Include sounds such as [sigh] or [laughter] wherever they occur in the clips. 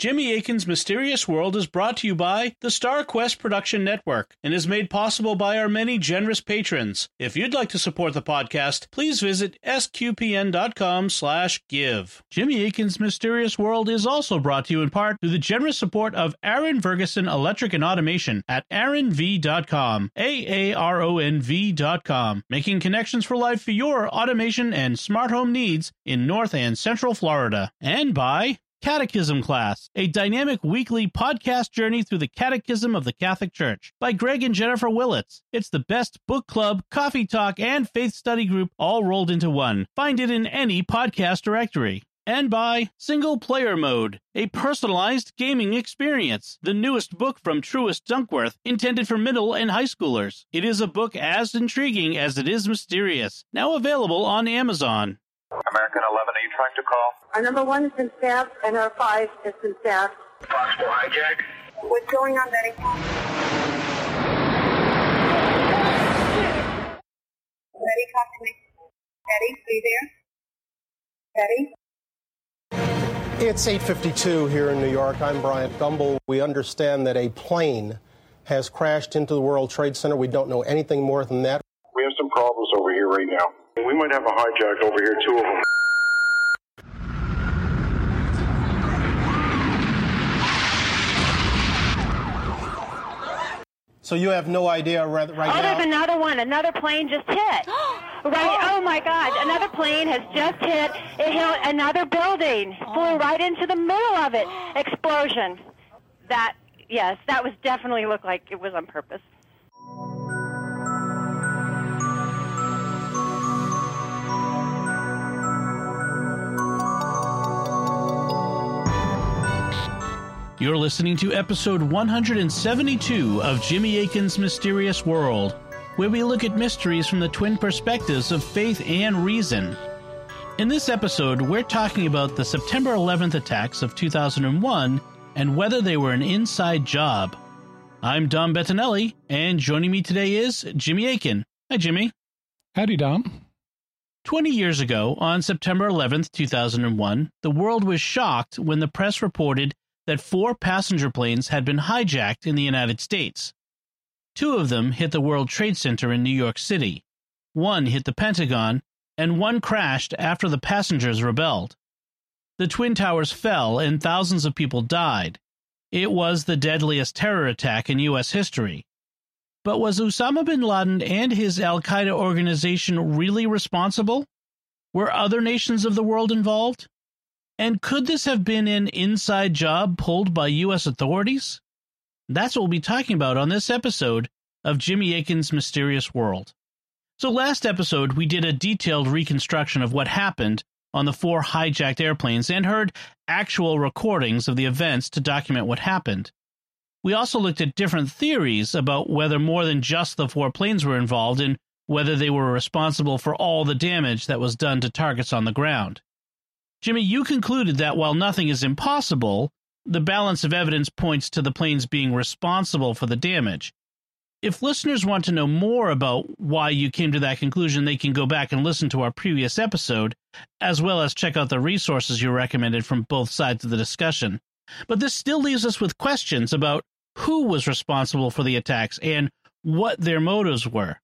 Jimmy Akin's Mysterious World is brought to you by the Star Quest Production Network and is made possible by our many generous patrons. If you'd like to support the podcast, please visit sqpn.com slash give. Jimmy Akin's Mysterious World is also brought to you in part through the generous support of Aaron Ferguson Electric and Automation at aaronv.com, A-A-R-O-N-V dot com, making connections for life for your automation and smart home needs in North and Central Florida. And by Catechism Class, a dynamic weekly podcast journey through the Catechism of the Catholic Church by Greg and Jennifer Willits. It's the best book club, coffee talk, and faith study group all rolled into one. Find it in any podcast directory. And by Single Player Mode, a personalized gaming experience, the newest book from Truist Dunkworth, intended for middle and high schoolers. It is a book as intriguing as it is mysterious. Now available on Amazon. American 11, are you trying to call? Our number one has been staffed and our five has been staffed. Fox 4 hijack. What's going on, Betty? Betty, talk to me. Betty, are you there? Betty? It's 8:52 here in New York. I'm Bryant Gumbel. We understand that a plane has crashed into the World Trade Center. We don't know anything more than that. We have some problems over here right now. We might have a hijack over here, two of them. So you have no idea right, right Oh, now. there's another one. Another plane just hit. [gasps] right. Oh my God! Another plane has just hit. It hit another building. Flew oh. right into the middle of it. Explosion. That yes, that was definitely looked like it was on purpose. You're listening to episode 172 of Jimmy Akin's Mysterious World, where we look at mysteries from the twin perspectives of faith and reason. In this episode, we're talking about the September 11th attacks of 2001 and whether they were an inside job. I'm Dom Bettinelli, and joining me today is Jimmy Akin. Hi, Jimmy. Howdy, Dom. 20 years ago, on September 11th, 2001, the world was shocked when the press reported that four passenger planes had been hijacked in the United States. Two of them hit the World Trade Center in New York City, one hit the Pentagon, and one crashed after the passengers rebelled. The Twin Towers fell and thousands of people died. It was the deadliest terror attack in U.S. history. But was Osama bin Laden and his Al Qaeda organization really responsible? Were other nations of the world involved? And could this have been an inside job pulled by U.S. authorities? That's what we'll be talking about on this episode of Jimmy Akin's Mysterious World. So, last episode, we did a detailed reconstruction of what happened on the four hijacked airplanes and heard actual recordings of the events to document what happened. We also looked at different theories about whether more than just the four planes were involved and whether they were responsible for all the damage that was done to targets on the ground. Jimmy, you concluded that while nothing is impossible, the balance of evidence points to the planes being responsible for the damage. If listeners want to know more about why you came to that conclusion, they can go back and listen to our previous episode, as well as check out the resources you recommended from both sides of the discussion. But this still leaves us with questions about who was responsible for the attacks and what their motives were.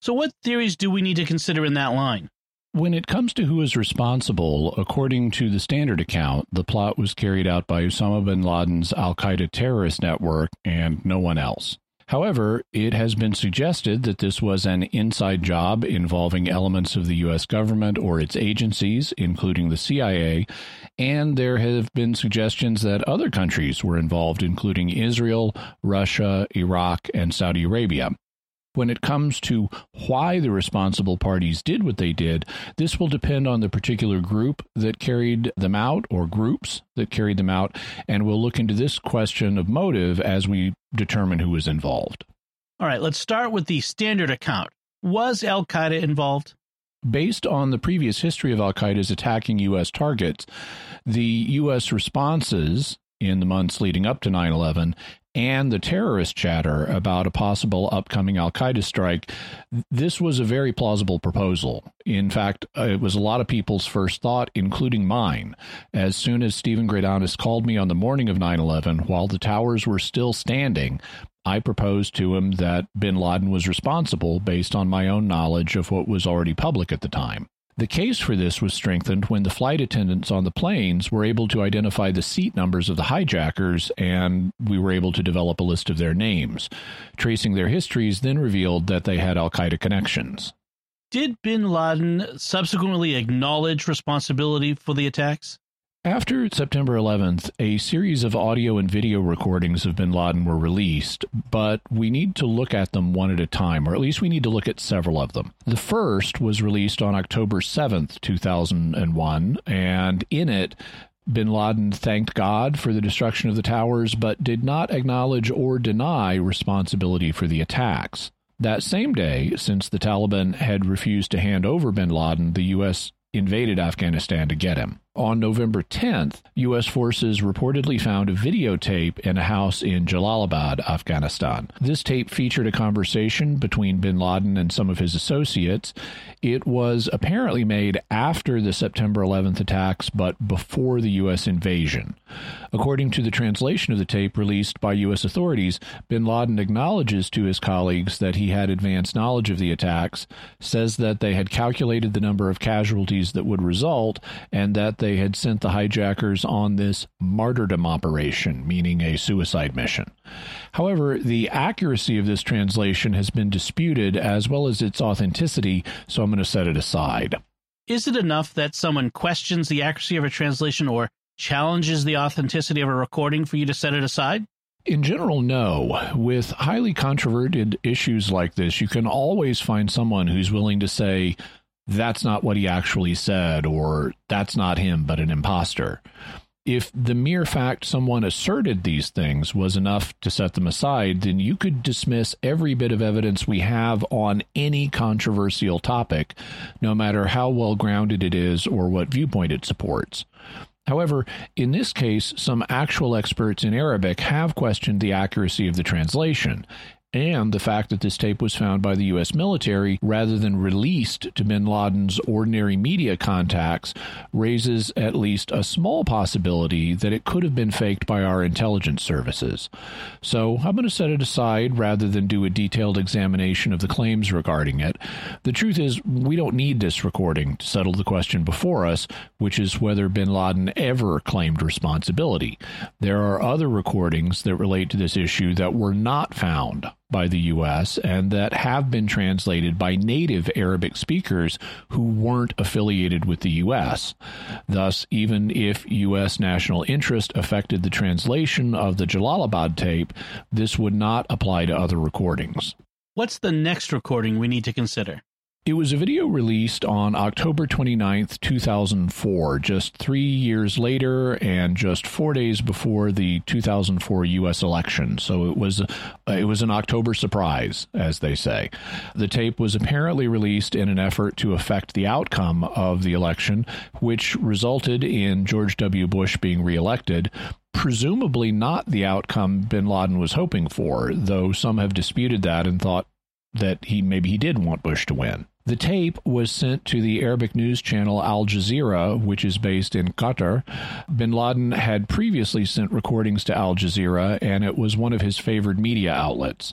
So, what theories do we need to consider in that line? When it comes to who is responsible, according to the standard account, the plot was carried out by Osama bin Laden's Al Qaeda terrorist network and no one else. However, it has been suggested that this was an inside job involving elements of the U.S. government or its agencies, including the CIA, and there have been suggestions that other countries were involved, including Israel, Russia, Iraq, and Saudi Arabia. When it comes to why the responsible parties did what they did, this will depend on the particular group that carried them out or groups that carried them out, and we'll look into this question of motive as we determine who is involved. All right, let's start with the standard account. Was Al Qaeda involved? Based on the previous history of Al Qaeda's attacking U.S. targets, the U.S. responses in the months leading up to 9 11 and the terrorist chatter about a possible upcoming Al Qaeda strike, this was a very plausible proposal. In fact, uh, it was a lot of people's first thought, including mine. As soon as Steven Greydanus called me on the morning of 9 11, while the towers were still standing, I proposed to him that bin Laden was responsible based on my own knowledge of what was already public at the time. The case for this was strengthened when the flight attendants on the planes were able to identify the seat numbers of the hijackers, and we were able to develop a list of their names. Tracing their histories then revealed that they had Al Qaeda connections. Did bin Laden subsequently acknowledge responsibility for the attacks? After September 11th, a series of audio and video recordings of bin Laden were released, but we need to look at them one at a time, or at least we need to look at several of them. The first was released on October 7th, 2001, and in it, bin Laden thanked God for the destruction of the towers, but did not acknowledge or deny responsibility for the attacks. That same day, since the Taliban had refused to hand over bin Laden, the U.S. invaded Afghanistan to get him. On November 10th, U.S. forces reportedly found a videotape in a house in Jalalabad, Afghanistan. This tape featured a conversation between bin Laden and some of his associates. It was apparently made after the September 11th attacks, but before the U.S. invasion. According to the translation of the tape released by U.S. authorities, bin Laden acknowledges to his colleagues that he had advanced knowledge of the attacks, says that they had calculated the number of casualties that would result, and that they had sent the hijackers on this martyrdom operation, meaning a suicide mission. However, the accuracy of this translation has been disputed as well as its authenticity, so I'm going to set it aside. Is it enough that someone questions the accuracy of a translation or challenges the authenticity of a recording for you to set it aside? In general, no. With highly controverted issues like this, you can always find someone who's willing to say, that's not what he actually said, or that's not him, but an impostor. If the mere fact someone asserted these things was enough to set them aside, then you could dismiss every bit of evidence we have on any controversial topic, no matter how well grounded it is or what viewpoint it supports. However, in this case, some actual experts in Arabic have questioned the accuracy of the translation, and the fact that this tape was found by the U.S. military rather than released to bin Laden's ordinary media contacts raises at least a small possibility that it could have been faked by our intelligence services. So I'm going to set it aside rather than do a detailed examination of the claims regarding it. The truth is, we don't need this recording to settle the question before us, which is whether bin Laden ever claimed responsibility. There are other recordings that relate to this issue that were not found by the U.S. and that have been translated by native Arabic speakers who weren't affiliated with the U.S. Thus, even if U.S. national interest affected the translation of the Jalalabad tape, this would not apply to other recordings. What's the next recording we need to consider? It was a video released on October 29th, 2004, just three years later and just four days before the 2004 U.S. election. So it was, uh, it was an October surprise, as they say. The tape was apparently released in an effort to affect the outcome of the election, which resulted in George W. Bush being reelected presumably not the outcome bin Laden was hoping for, though some have disputed that and thought that he maybe he did want Bush to win. The tape was sent to the Arabic news channel Al Jazeera, which is based in Qatar. Bin Laden had previously sent recordings to Al Jazeera, and it was one of his favored media outlets.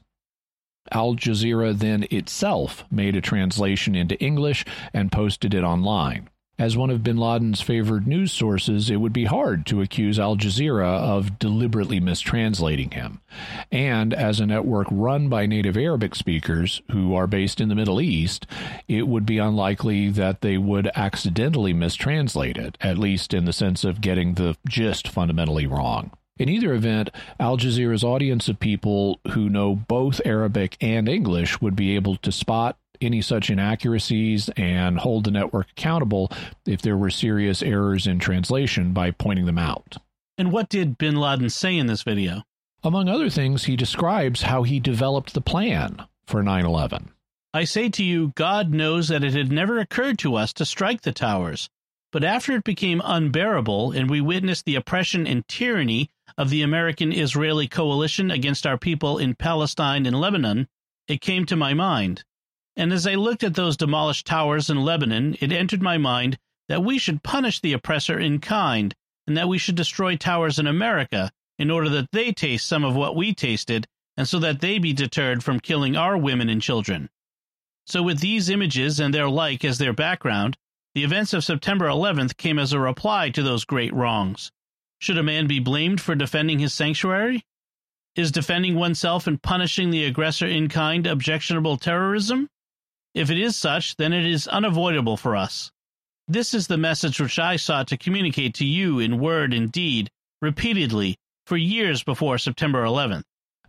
Al Jazeera then itself made a translation into English and posted it online. As one of bin Laden's favored news sources, it would be hard to accuse Al Jazeera of deliberately mistranslating him. And as a network run by native Arabic speakers who are based in the Middle East, it would be unlikely that they would accidentally mistranslate it, at least in the sense of getting the gist fundamentally wrong. In either event, Al Jazeera's audience of people who know both Arabic and English would be able to spot any such inaccuracies and hold the network accountable if there were serious errors in translation by pointing them out. And what did bin Laden say in this video? Among other things, he describes how he developed the plan for 9 11. I say to you, God knows that it had never occurred to us to strike the towers. But after it became unbearable and we witnessed the oppression and tyranny of the American Israeli coalition against our people in Palestine and Lebanon, it came to my mind. And as I looked at those demolished towers in Lebanon, it entered my mind that we should punish the oppressor in kind, and that we should destroy towers in America in order that they taste some of what we tasted, and so that they be deterred from killing our women and children. So, with these images and their like as their background, the events of September 11th came as a reply to those great wrongs. Should a man be blamed for defending his sanctuary? Is defending oneself and punishing the aggressor in kind objectionable terrorism? If it is such, then it is unavoidable for us. This is the message which I sought to communicate to you in word and deed, repeatedly, for years before September 11th.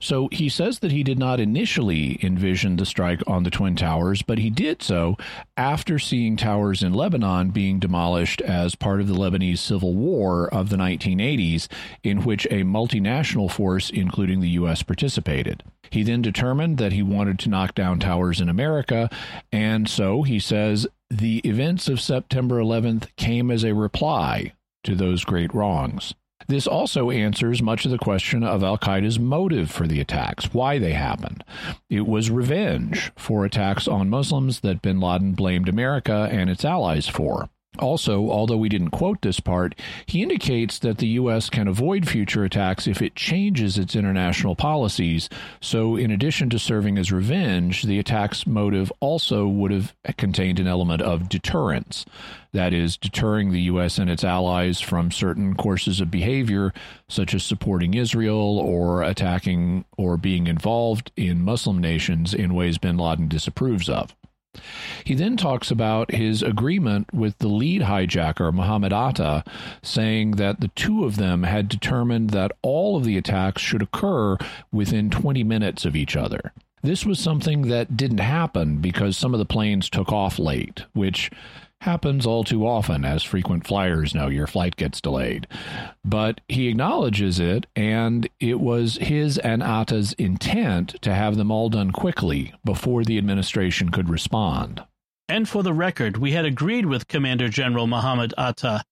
So he says that he did not initially envision the strike on the Twin Towers, but he did so after seeing towers in Lebanon being demolished as part of the Lebanese Civil War of the 1980s, in which a multinational force, including the U.S., participated. He then determined that he wanted to knock down towers in America, and so he says the events of September 11th came as a reply to those great wrongs. This also answers much of the question of Al Qaeda's motive for the attacks, why they happened. It was revenge for attacks on Muslims that bin Laden blamed America and its allies for. Also, although we didn't quote this part, he indicates that the U.S. can avoid future attacks if it changes its international policies. So, in addition to serving as revenge, the attack's motive also would have contained an element of deterrence. That is, deterring the U.S. and its allies from certain courses of behavior, such as supporting Israel or attacking or being involved in Muslim nations in ways bin Laden disapproves of. He then talks about his agreement with the lead hijacker, Mohammed Atta, saying that the two of them had determined that all of the attacks should occur within 20 minutes of each other. This was something that didn't happen because some of the planes took off late, which happens all too often, as frequent flyers know your flight gets delayed. But he acknowledges it, and it was his and Atta's intent to have them all done quickly before the administration could respond. And for the record, we had agreed with Commander General Mohammed Atta,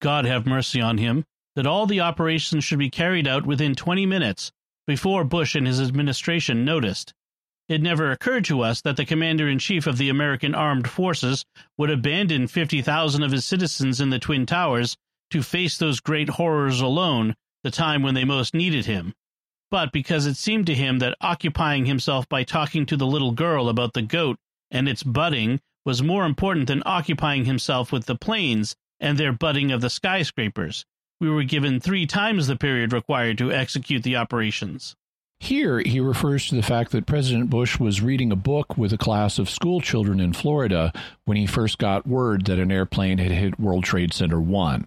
God have mercy on him, that all the operations should be carried out within 20 minutes before Bush and his administration noticed. It never occurred to us that the commander in chief of the American armed forces would abandon 50,000 of his citizens in the Twin Towers to face those great horrors alone, the time when they most needed him. But because it seemed to him that occupying himself by talking to the little girl about the goat and its butting was more important than occupying himself with the planes and their butting of the skyscrapers, we were given three times the period required to execute the operations. Here, he refers to the fact that President Bush was reading a book with a class of school children in Florida when he first got word that an airplane had hit World Trade Center 1.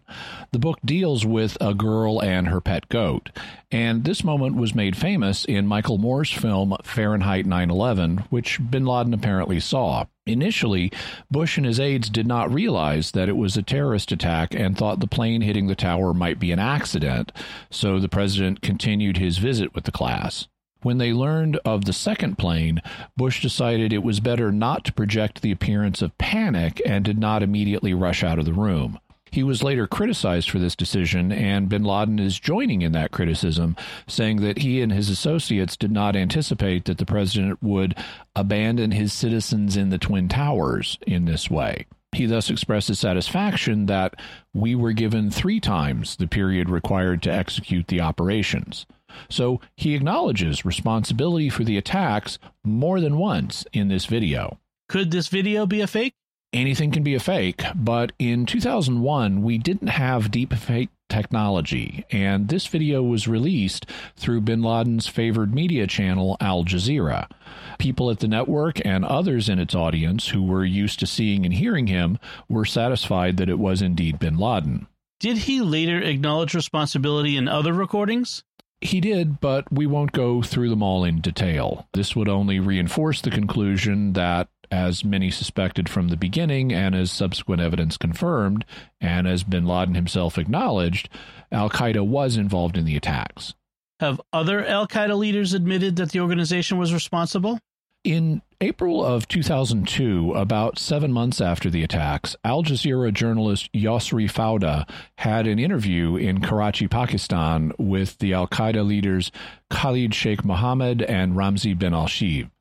The book deals with a girl and her pet goat, and this moment was made famous in Michael Moore's film Fahrenheit 9 11, which bin Laden apparently saw. Initially, Bush and his aides did not realize that it was a terrorist attack and thought the plane hitting the tower might be an accident, so the president continued his visit with the class. When they learned of the second plane, Bush decided it was better not to project the appearance of panic and did not immediately rush out of the room. He was later criticized for this decision, and bin Laden is joining in that criticism, saying that he and his associates did not anticipate that the president would abandon his citizens in the Twin Towers in this way. He thus expresses satisfaction that we were given three times the period required to execute the operations. So he acknowledges responsibility for the attacks more than once in this video. Could this video be a fake? anything can be a fake, but in 2001, we didn't have deep fake technology, and this video was released through bin Laden's favored media channel, Al Jazeera. People at the network and others in its audience who were used to seeing and hearing him were satisfied that it was indeed bin Laden. Did he later acknowledge responsibility in other recordings? He did, but we won't go through them all in detail. This would only reinforce the conclusion that as many suspected from the beginning and as subsequent evidence confirmed, and as bin Laden himself acknowledged, Al Qaeda was involved in the attacks. Have other Al Qaeda leaders admitted that the organization was responsible? In April of 2002, about seven months after the attacks, Al Jazeera journalist Yosri Fouda had an interview in Karachi, Pakistan, with the Al Qaeda leaders Khalid Sheikh Mohammed and Ramzi bin al Shibh.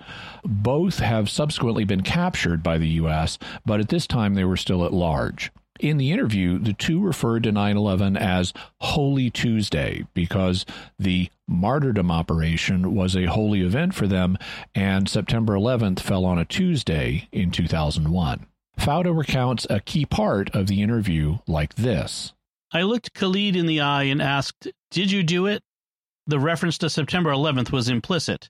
Both have subsequently been captured by the U.S., but at this time they were still at large. In the interview, the two referred to 9 11 as Holy Tuesday because the martyrdom operation was a holy event for them, and September 11th fell on a Tuesday in 2001. Fouda recounts a key part of the interview like this I looked Khalid in the eye and asked, Did you do it? The reference to September 11th was implicit.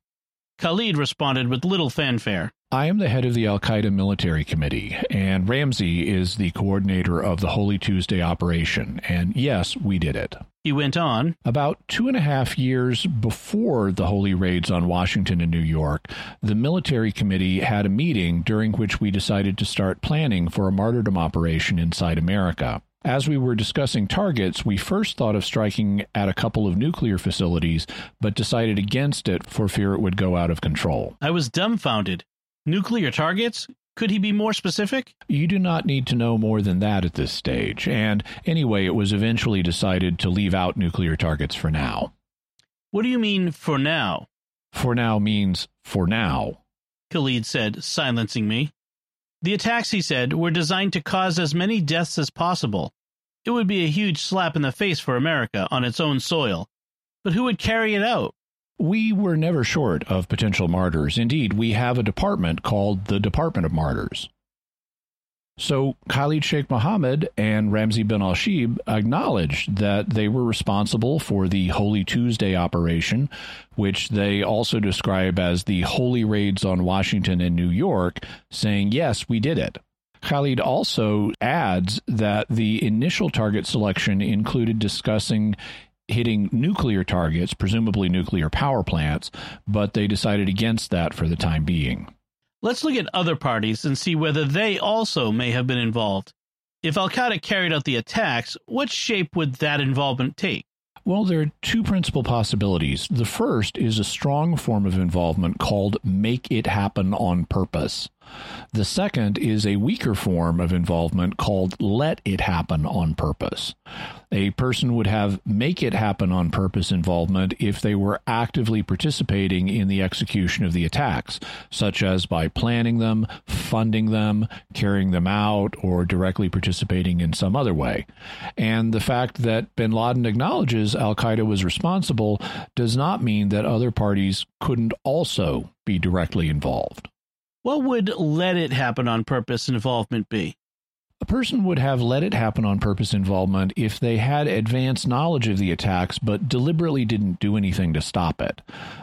Khalid responded with little fanfare. I am the head of the Al Qaeda Military Committee, and Ramzi is the coordinator of the Holy Tuesday operation. And yes, we did it. He went on. About two and a half years before the holy raids on Washington and New York, the military committee had a meeting during which we decided to start planning for a martyrdom operation inside America. As we were discussing targets, we first thought of striking at a couple of nuclear facilities, but decided against it for fear it would go out of control. I was dumbfounded. Nuclear targets? Could he be more specific? You do not need to know more than that at this stage, and anyway, it was eventually decided to leave out nuclear targets for now. What do you mean, for now? For now means for now, Khalid said, silencing me. The attacks, he said, were designed to cause as many deaths as possible. It would be a huge slap in the face for America on its own soil. But who would carry it out? We were never short of potential martyrs. Indeed, we have a department called the Department of Martyrs. So Khalid Sheikh Mohammed and Ramzi bin al Shibh acknowledged that they were responsible for the Holy Tuesday operation, which they also describe as the holy raids on Washington and New York, saying, yes, we did it. Khalid also adds that the initial target selection included discussing hitting nuclear targets, presumably nuclear power plants, but they decided against that for the time being. Let's look at other parties and see whether they also may have been involved. If Al Qaeda carried out the attacks, what shape would that involvement take? Well, there are two principal possibilities. The first is a strong form of involvement called make it happen on purpose. The second is a weaker form of involvement called let it happen on purpose. A person would have make it happen on purpose involvement if they were actively participating in the execution of the attacks, such as by planning them, funding them, carrying them out, or directly participating in some other way. And the fact that bin Laden acknowledges Al Qaeda was responsible does not mean that other parties couldn't also be directly involved. What would let it happen on purpose involvement be? A person would have let it happen on purpose involvement if they had advanced knowledge of the attacks but deliberately didn't do anything to stop it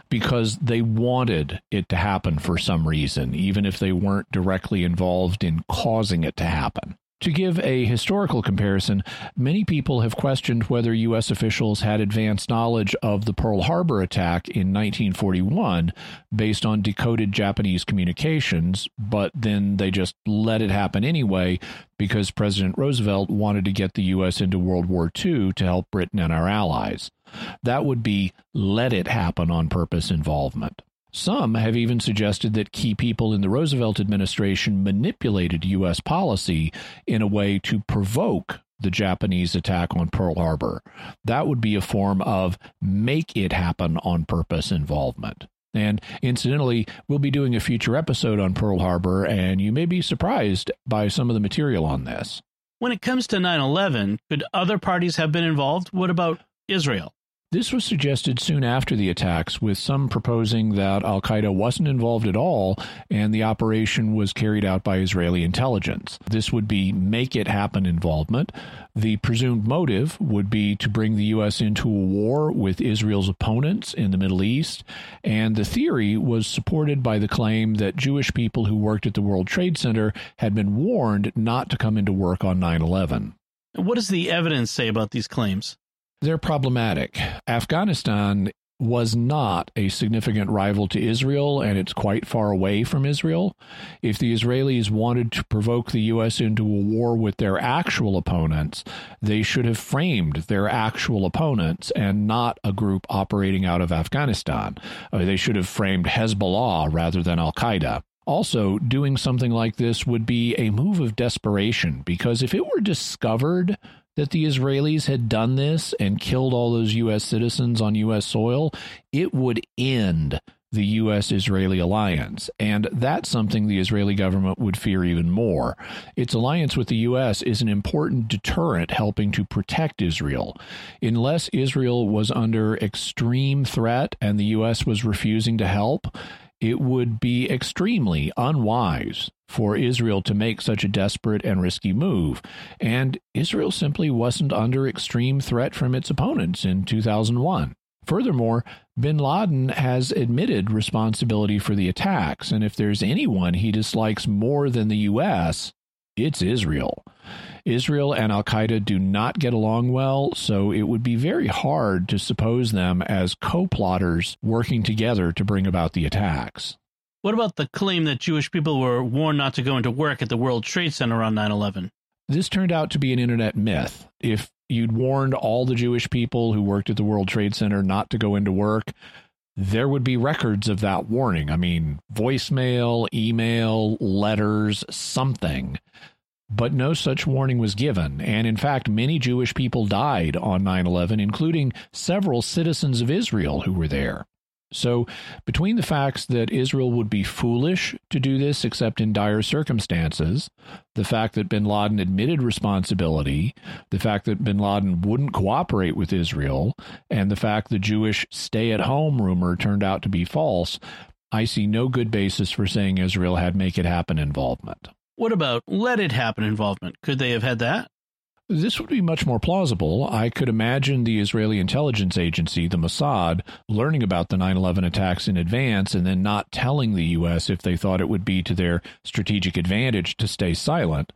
because they wanted it to happen for some reason, even if they weren't directly involved in causing it to happen. To give a historical comparison, many people have questioned whether U.S. officials had advanced knowledge of the Pearl Harbor attack in 1941 based on decoded Japanese communications, but then they just let it happen anyway because President Roosevelt wanted to get the U.S. into World War II to help Britain and our allies. That would be let it happen on purpose involvement. Some have even suggested that key people in the Roosevelt administration manipulated U.S. policy in a way to provoke the Japanese attack on Pearl Harbor. That would be a form of make it happen on purpose involvement. And incidentally, we'll be doing a future episode on Pearl Harbor, and you may be surprised by some of the material on this. When it comes to 9 11, could other parties have been involved? What about Israel? This was suggested soon after the attacks, with some proposing that Al Qaeda wasn't involved at all and the operation was carried out by Israeli intelligence. This would be make it happen involvement. The presumed motive would be to bring the U.S. into a war with Israel's opponents in the Middle East, and the theory was supported by the claim that Jewish people who worked at the World Trade Center had been warned not to come into work on 9 11. What does the evidence say about these claims? They're problematic. Afghanistan was not a significant rival to Israel, and it's quite far away from Israel. If the Israelis wanted to provoke the U.S. into a war with their actual opponents, they should have framed their actual opponents and not a group operating out of Afghanistan. Uh, they should have framed Hezbollah rather than Al Qaeda. Also, doing something like this would be a move of desperation because if it were discovered that the Israelis had done this and killed all those U.S. citizens on U.S. soil, it would end the U.S. Israeli alliance. And that's something the Israeli government would fear even more. Its alliance with the U.S. is an important deterrent helping to protect Israel. Unless Israel was under extreme threat and the U.S. was refusing to help, it would be extremely unwise for Israel to make such a desperate and risky move. And Israel simply wasn't under extreme threat from its opponents in 2001. Furthermore, bin Laden has admitted responsibility for the attacks, and if there's anyone he dislikes more than the U.S., it's Israel. Israel and Al Qaeda do not get along well, so it would be very hard to suppose them as co plotters working together to bring about the attacks. What about the claim that Jewish people were warned not to go into work at the World Trade Center on 9 11? This turned out to be an internet myth. If you'd warned all the Jewish people who worked at the World Trade Center not to go into work, there would be records of that warning. I mean, voicemail, email, letters, something but no such warning was given. And in fact, many Jewish people died on 9 11, including several citizens of Israel who were there. So, between the facts that Israel would be foolish to do this except in dire circumstances, the fact that bin Laden admitted responsibility, the fact that bin Laden wouldn't cooperate with Israel, and the fact the Jewish stay at home rumor turned out to be false, I see no good basis for saying Israel had make it happen involvement. What about let it happen involvement? Could they have had that? This would be much more plausible. I could imagine the Israeli intelligence agency, the Mossad, learning about the 9 11 attacks in advance and then not telling the U.S. if they thought it would be to their strategic advantage to stay silent.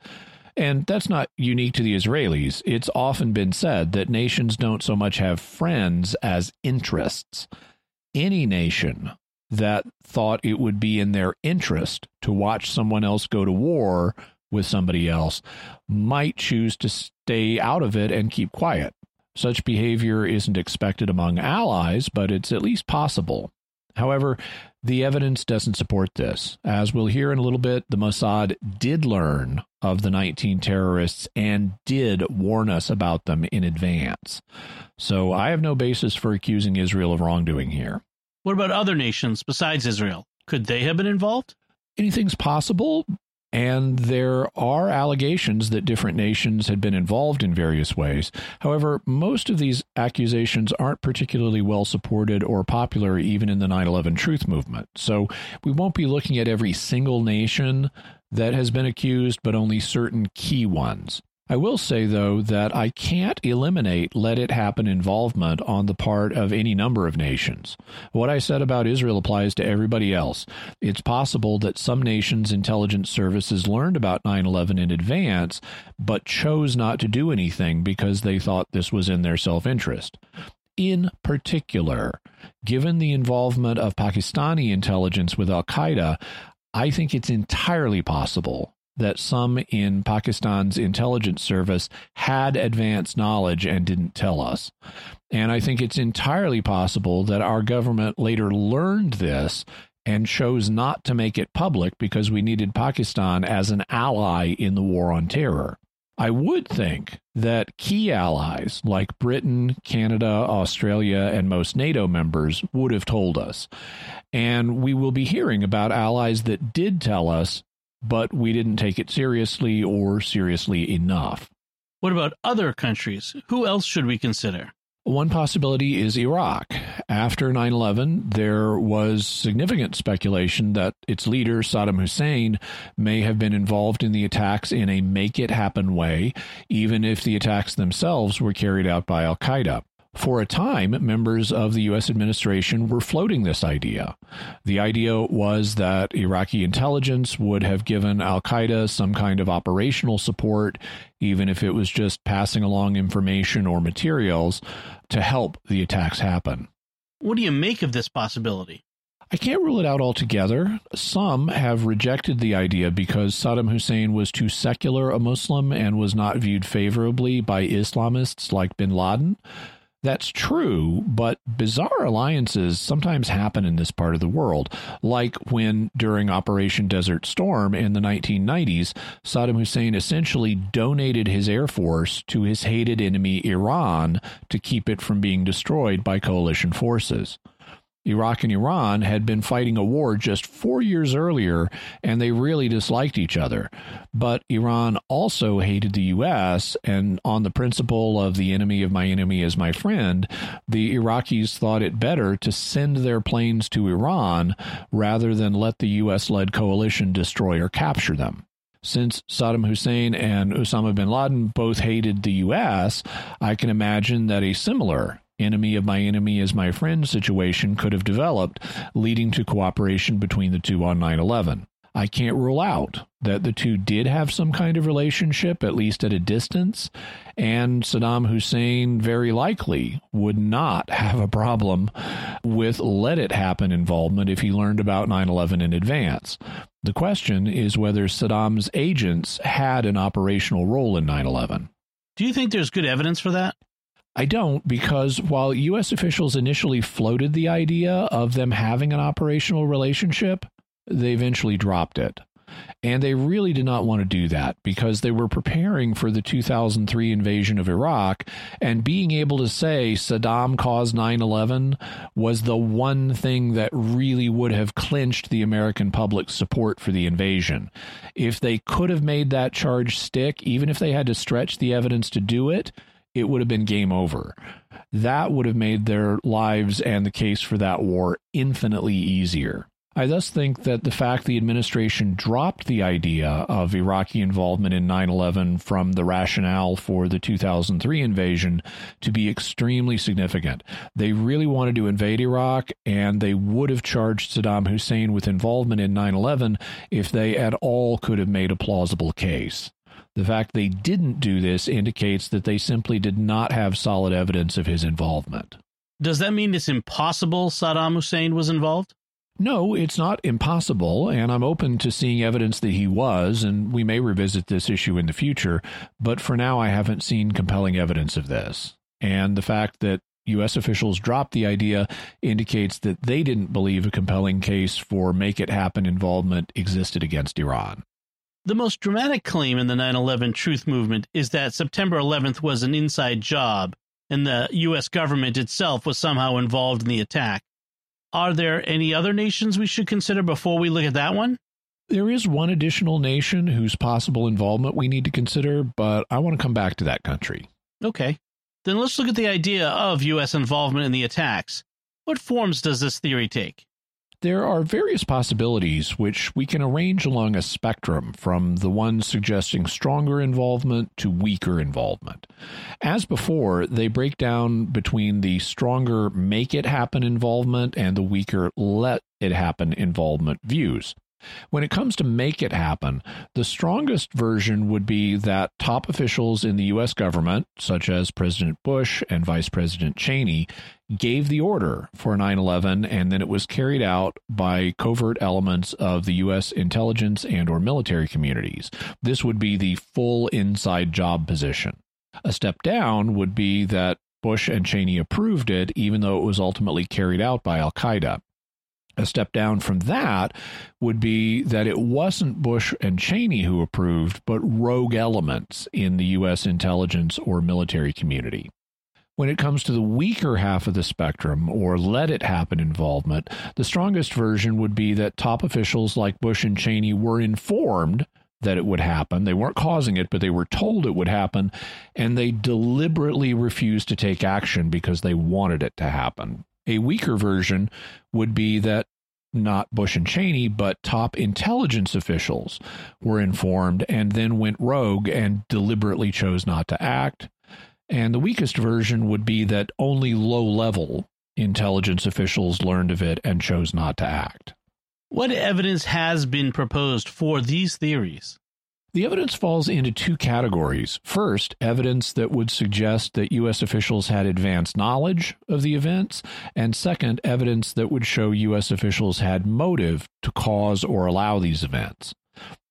And that's not unique to the Israelis. It's often been said that nations don't so much have friends as interests. Any nation that thought it would be in their interest to watch someone else go to war with somebody else might choose to stay out of it and keep quiet. Such behavior isn't expected among allies, but it's at least possible. However, the evidence doesn't support this. As we'll hear in a little bit, the Mossad did learn of the 19 terrorists and did warn us about them in advance. So I have no basis for accusing Israel of wrongdoing here. What about other nations besides Israel? Could they have been involved? Anything's possible. And there are allegations that different nations had been involved in various ways. However, most of these accusations aren't particularly well supported or popular even in the 9 11 truth movement. So we won't be looking at every single nation that has been accused, but only certain key ones. I will say, though, that I can't eliminate let it happen involvement on the part of any number of nations. What I said about Israel applies to everybody else. It's possible that some nations' intelligence services learned about 9 11 in advance, but chose not to do anything because they thought this was in their self interest. In particular, given the involvement of Pakistani intelligence with Al Qaeda, I think it's entirely possible that some in Pakistan's intelligence service had advanced knowledge and didn't tell us. And I think it's entirely possible that our government later learned this and chose not to make it public because we needed Pakistan as an ally in the war on terror. I would think that key allies like Britain, Canada, Australia, and most NATO members would have told us. And we will be hearing about allies that did tell us but we didn't take it seriously or seriously enough. What about other countries? Who else should we consider? One possibility is Iraq. After 9 11, there was significant speculation that its leader, Saddam Hussein, may have been involved in the attacks in a make it happen way, even if the attacks themselves were carried out by Al Qaeda. For a time, members of the U.S. administration were floating this idea. The idea was that Iraqi intelligence would have given Al Qaeda some kind of operational support, even if it was just passing along information or materials to help the attacks happen. What do you make of this possibility? I can't rule it out altogether. Some have rejected the idea because Saddam Hussein was too secular a Muslim and was not viewed favorably by Islamists like bin Laden. That's true, but bizarre alliances sometimes happen in this part of the world, like when, during Operation Desert Storm in the 1990s, Saddam Hussein essentially donated his air force to his hated enemy Iran to keep it from being destroyed by coalition forces. Iraq and Iran had been fighting a war just four years earlier, and they really disliked each other. But Iran also hated the U.S., and on the principle of the enemy of my enemy is my friend, the Iraqis thought it better to send their planes to Iran rather than let the U.S. led coalition destroy or capture them. Since Saddam Hussein and Osama bin Laden both hated the U.S., I can imagine that a similar enemy of my enemy is my friend situation could have developed, leading to cooperation between the two on 9 11. I can't rule out that the two did have some kind of relationship, at least at a distance, and Saddam Hussein very likely would not have a problem with let it happen involvement if he learned about 9 11 in advance. The question is whether Saddam's agents had an operational role in 9 11. Do you think there's good evidence for that? I don't because while U.S. officials initially floated the idea of them having an operational relationship, they eventually dropped it. And they really did not want to do that because they were preparing for the 2003 invasion of Iraq. And being able to say Saddam caused 9 11 was the one thing that really would have clinched the American public's support for the invasion. If they could have made that charge stick, even if they had to stretch the evidence to do it, it would have been game over. That would have made their lives and the case for that war infinitely easier. I thus think that the fact the administration dropped the idea of Iraqi involvement in 9 11 from the rationale for the 2003 invasion to be extremely significant. They really wanted to invade Iraq, and they would have charged Saddam Hussein with involvement in 9 11 if they at all could have made a plausible case. The fact they didn't do this indicates that they simply did not have solid evidence of his involvement. Does that mean it's impossible Saddam Hussein was involved? No, it's not impossible, and I'm open to seeing evidence that he was, and we may revisit this issue in the future, but for now I haven't seen compelling evidence of this. And the fact that U.S. officials dropped the idea indicates that they didn't believe a compelling case for make it happen involvement existed against Iran. The most dramatic claim in the 9 11 truth movement is that September 11th was an inside job and the U.S. government itself was somehow involved in the attack. Are there any other nations we should consider before we look at that one? There is one additional nation whose possible involvement we need to consider, but I want to come back to that country. Okay. Then let's look at the idea of U.S. involvement in the attacks. What forms does this theory take? There are various possibilities which we can arrange along a spectrum from the ones suggesting stronger involvement to weaker involvement. As before, they break down between the stronger make it happen involvement and the weaker let it happen involvement views. When it comes to make it happen, the strongest version would be that top officials in the U.S. government, such as President Bush and Vice President Cheney, gave the order for 9 11 and then it was carried out by covert elements of the U.S. intelligence and or military communities. This would be the full inside job position. A step down would be that Bush and Cheney approved it, even though it was ultimately carried out by Al Qaeda. A step down from that would be that it wasn't Bush and Cheney who approved, but rogue elements in the U.S. intelligence or military community. When it comes to the weaker half of the spectrum, or let it happen involvement, the strongest version would be that top officials like Bush and Cheney were informed that it would happen. They weren't causing it, but they were told it would happen, and they deliberately refused to take action because they wanted it to happen. A weaker version would be that not Bush and Cheney, but top intelligence officials were informed and then went rogue and deliberately chose not to act. And the weakest version would be that only low level intelligence officials learned of it and chose not to act. What evidence has been proposed for these theories? The evidence falls into two categories. First, evidence that would suggest that U.S. officials had advanced knowledge of the events, and second, evidence that would show U.S. officials had motive to cause or allow these events.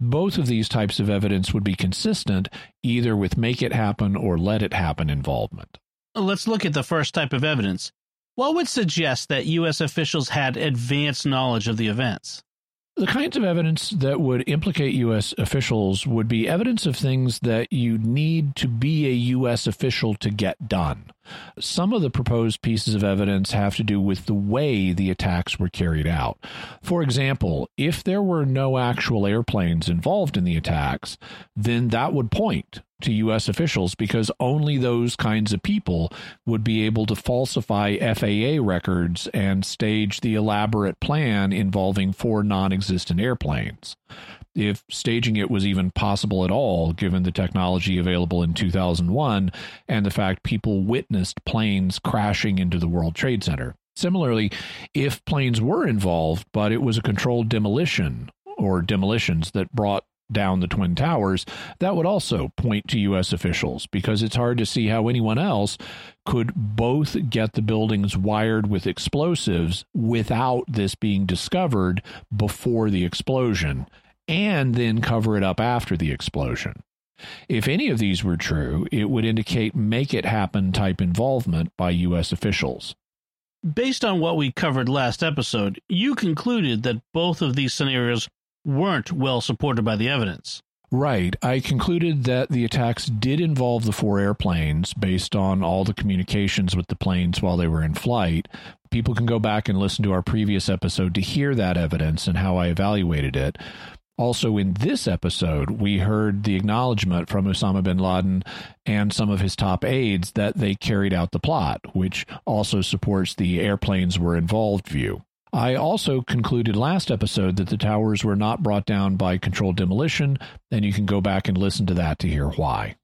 Both of these types of evidence would be consistent either with make it happen or let it happen involvement. Let's look at the first type of evidence. What would suggest that U.S. officials had advanced knowledge of the events? The kinds of evidence that would implicate U.S. officials would be evidence of things that you need to be a U.S. official to get done. Some of the proposed pieces of evidence have to do with the way the attacks were carried out. For example, if there were no actual airplanes involved in the attacks, then that would point to U.S. officials because only those kinds of people would be able to falsify FAA records and stage the elaborate plan involving four non existent airplanes. If staging it was even possible at all, given the technology available in 2001 and the fact people witnessed planes crashing into the World Trade Center. Similarly, if planes were involved, but it was a controlled demolition or demolitions that brought down the Twin Towers, that would also point to U.S. officials because it's hard to see how anyone else could both get the buildings wired with explosives without this being discovered before the explosion and then cover it up after the explosion. If any of these were true, it would indicate make it happen type involvement by U.S. officials. Based on what we covered last episode, you concluded that both of these scenarios weren't well supported by the evidence. Right. I concluded that the attacks did involve the four airplanes based on all the communications with the planes while they were in flight. People can go back and listen to our previous episode to hear that evidence and how I evaluated it. Also, in this episode, we heard the acknowledgement from Osama bin Laden and some of his top aides that they carried out the plot, which also supports the airplanes were involved view. I also concluded last episode that the towers were not brought down by controlled demolition, and you can go back and listen to that to hear why.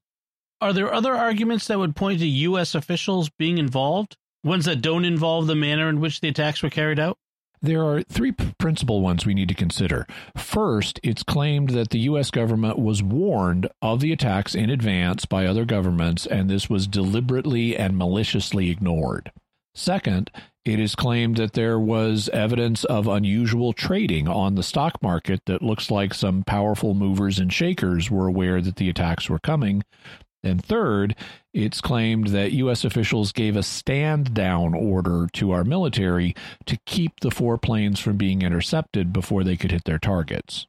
Are there other arguments that would point to U.S. officials being involved? Ones that don't involve the manner in which the attacks were carried out? There are three principal ones we need to consider. First, it's claimed that the U.S. government was warned of the attacks in advance by other governments, and this was deliberately and maliciously ignored. Second, it is claimed that there was evidence of unusual trading on the stock market that looks like some powerful movers and shakers were aware that the attacks were coming. And third, it's claimed that U.S. officials gave a stand down order to our military to keep the four planes from being intercepted before they could hit their targets.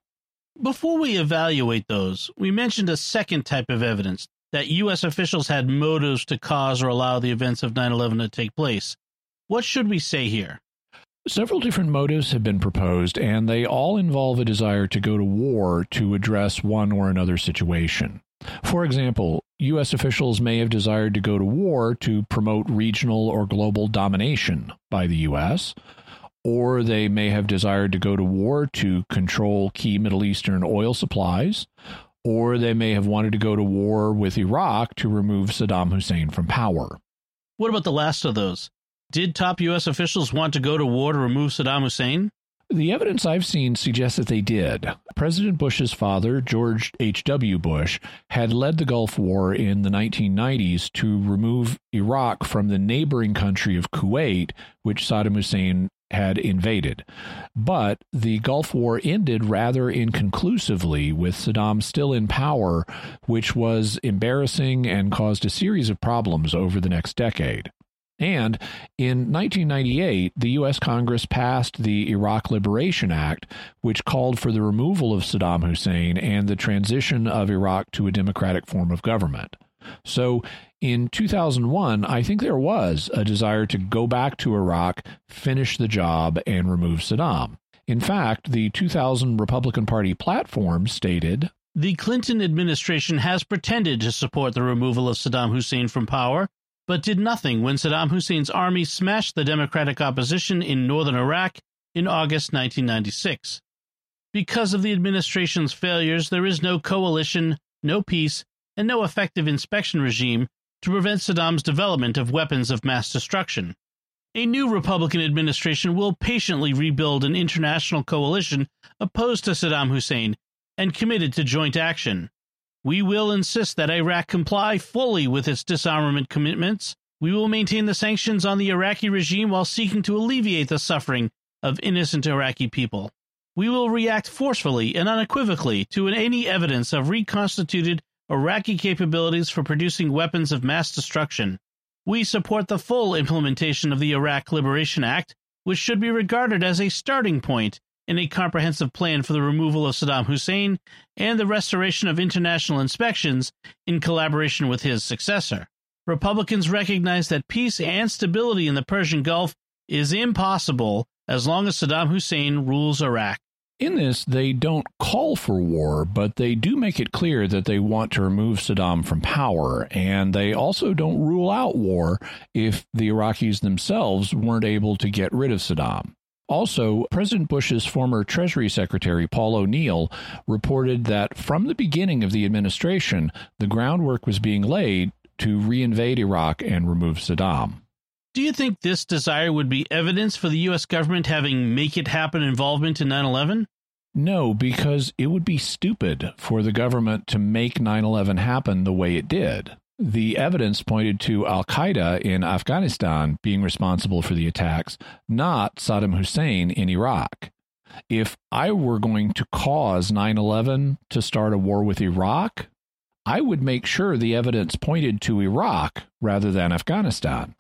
Before we evaluate those, we mentioned a second type of evidence that U.S. officials had motives to cause or allow the events of 9 11 to take place. What should we say here? Several different motives have been proposed, and they all involve a desire to go to war to address one or another situation. For example, U.S. officials may have desired to go to war to promote regional or global domination by the U.S., or they may have desired to go to war to control key Middle Eastern oil supplies, or they may have wanted to go to war with Iraq to remove Saddam Hussein from power. What about the last of those? Did top U.S. officials want to go to war to remove Saddam Hussein? The evidence I've seen suggests that they did. President Bush's father, George H.W. Bush, had led the Gulf War in the 1990s to remove Iraq from the neighboring country of Kuwait, which Saddam Hussein had invaded. But the Gulf War ended rather inconclusively, with Saddam still in power, which was embarrassing and caused a series of problems over the next decade. And in 1998, the U.S. Congress passed the Iraq Liberation Act, which called for the removal of Saddam Hussein and the transition of Iraq to a democratic form of government. So in 2001, I think there was a desire to go back to Iraq, finish the job, and remove Saddam. In fact, the 2000 Republican Party platform stated The Clinton administration has pretended to support the removal of Saddam Hussein from power but did nothing when Saddam Hussein's army smashed the democratic opposition in northern Iraq in August 1996. Because of the administration's failures, there is no coalition, no peace, and no effective inspection regime to prevent Saddam's development of weapons of mass destruction. A new Republican administration will patiently rebuild an international coalition opposed to Saddam Hussein and committed to joint action, We will insist that Iraq comply fully with its disarmament commitments. We will maintain the sanctions on the Iraqi regime while seeking to alleviate the suffering of innocent Iraqi people. We will react forcefully and unequivocally to any evidence of reconstituted Iraqi capabilities for producing weapons of mass destruction. We support the full implementation of the Iraq Liberation Act, which should be regarded as a starting point in a comprehensive plan for the removal of Saddam Hussein and the restoration of international inspections in collaboration with his successor. Republicans recognize that peace and stability in the Persian Gulf is impossible as long as Saddam Hussein rules Iraq. In this, they don't call for war, but they do make it clear that they want to remove Saddam from power, and they also don't rule out war if the Iraqis themselves weren't able to get rid of Saddam. Also, President Bush's former Treasury Secretary, Paul O'Neill, reported that from the beginning of the administration, the groundwork was being laid to reinvade Iraq and remove Saddam. Do you think this desire would be evidence for the U.S. government having make it happen involvement in 9 11? No, because it would be stupid for the government to make 9 11 happen the way it did. The evidence pointed to Al Qaeda in Afghanistan being responsible for the attacks, not Saddam Hussein in Iraq. If I were going to cause 9 11 to start a war with Iraq, I would make sure the evidence pointed to Iraq rather than Afghanistan.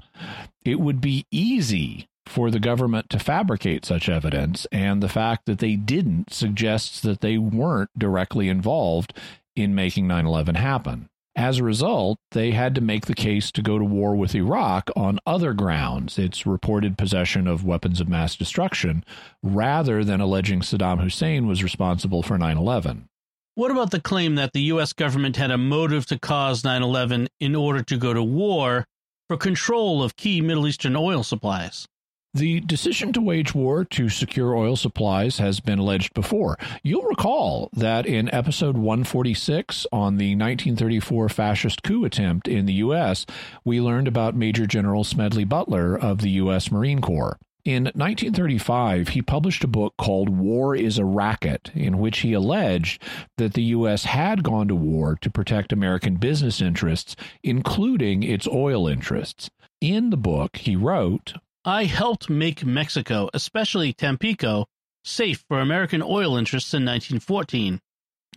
It would be easy for the government to fabricate such evidence, and the fact that they didn't suggests that they weren't directly involved in making 9 11 happen. As a result, they had to make the case to go to war with Iraq on other grounds, its reported possession of weapons of mass destruction, rather than alleging Saddam Hussein was responsible for 9 11. What about the claim that the U.S. government had a motive to cause 9 11 in order to go to war for control of key Middle Eastern oil supplies? The decision to wage war to secure oil supplies has been alleged before. You'll recall that in episode 146 on the 1934 fascist coup attempt in the U.S., we learned about Major General Smedley Butler of the U.S. Marine Corps. In 1935, he published a book called War is a Racket, in which he alleged that the U.S. had gone to war to protect American business interests, including its oil interests. In the book, he wrote I helped make Mexico, especially Tampico, safe for American oil interests in 1914.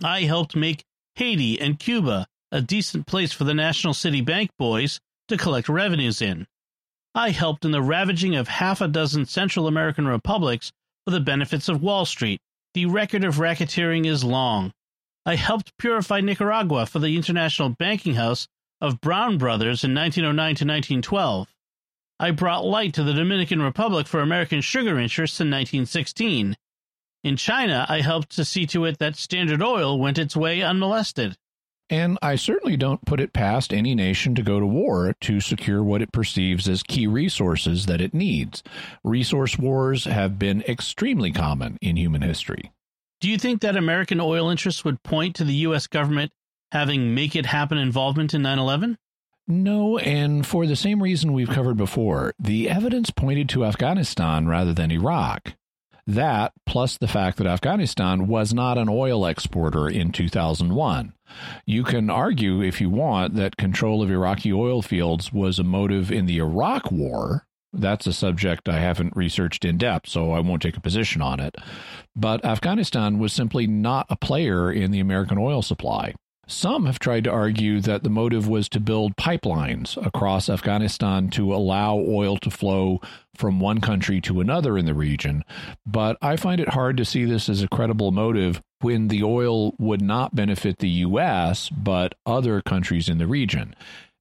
I helped make Haiti and Cuba a decent place for the National City Bank boys to collect revenues in. I helped in the ravaging of half a dozen Central American republics for the benefits of Wall Street. The record of racketeering is long. I helped purify Nicaragua for the international banking house of Brown Brothers in 1909 to 1912. I brought light to the Dominican Republic for American sugar interests in 1916. In China, I helped to see to it that Standard Oil went its way unmolested. And I certainly don't put it past any nation to go to war to secure what it perceives as key resources that it needs. Resource wars have been extremely common in human history. Do you think that American oil interests would point to the U.S. government having make it happen involvement in 9 11? No, and for the same reason we've covered before, the evidence pointed to Afghanistan rather than Iraq. That, plus the fact that Afghanistan was not an oil exporter in 2001. You can argue, if you want, that control of Iraqi oil fields was a motive in the Iraq War. That's a subject I haven't researched in depth, so I won't take a position on it. But Afghanistan was simply not a player in the American oil supply. Some have tried to argue that the motive was to build pipelines across Afghanistan to allow oil to flow from one country to another in the region, but I find it hard to see this as a credible motive when the oil would not benefit the U.S., but other countries in the region.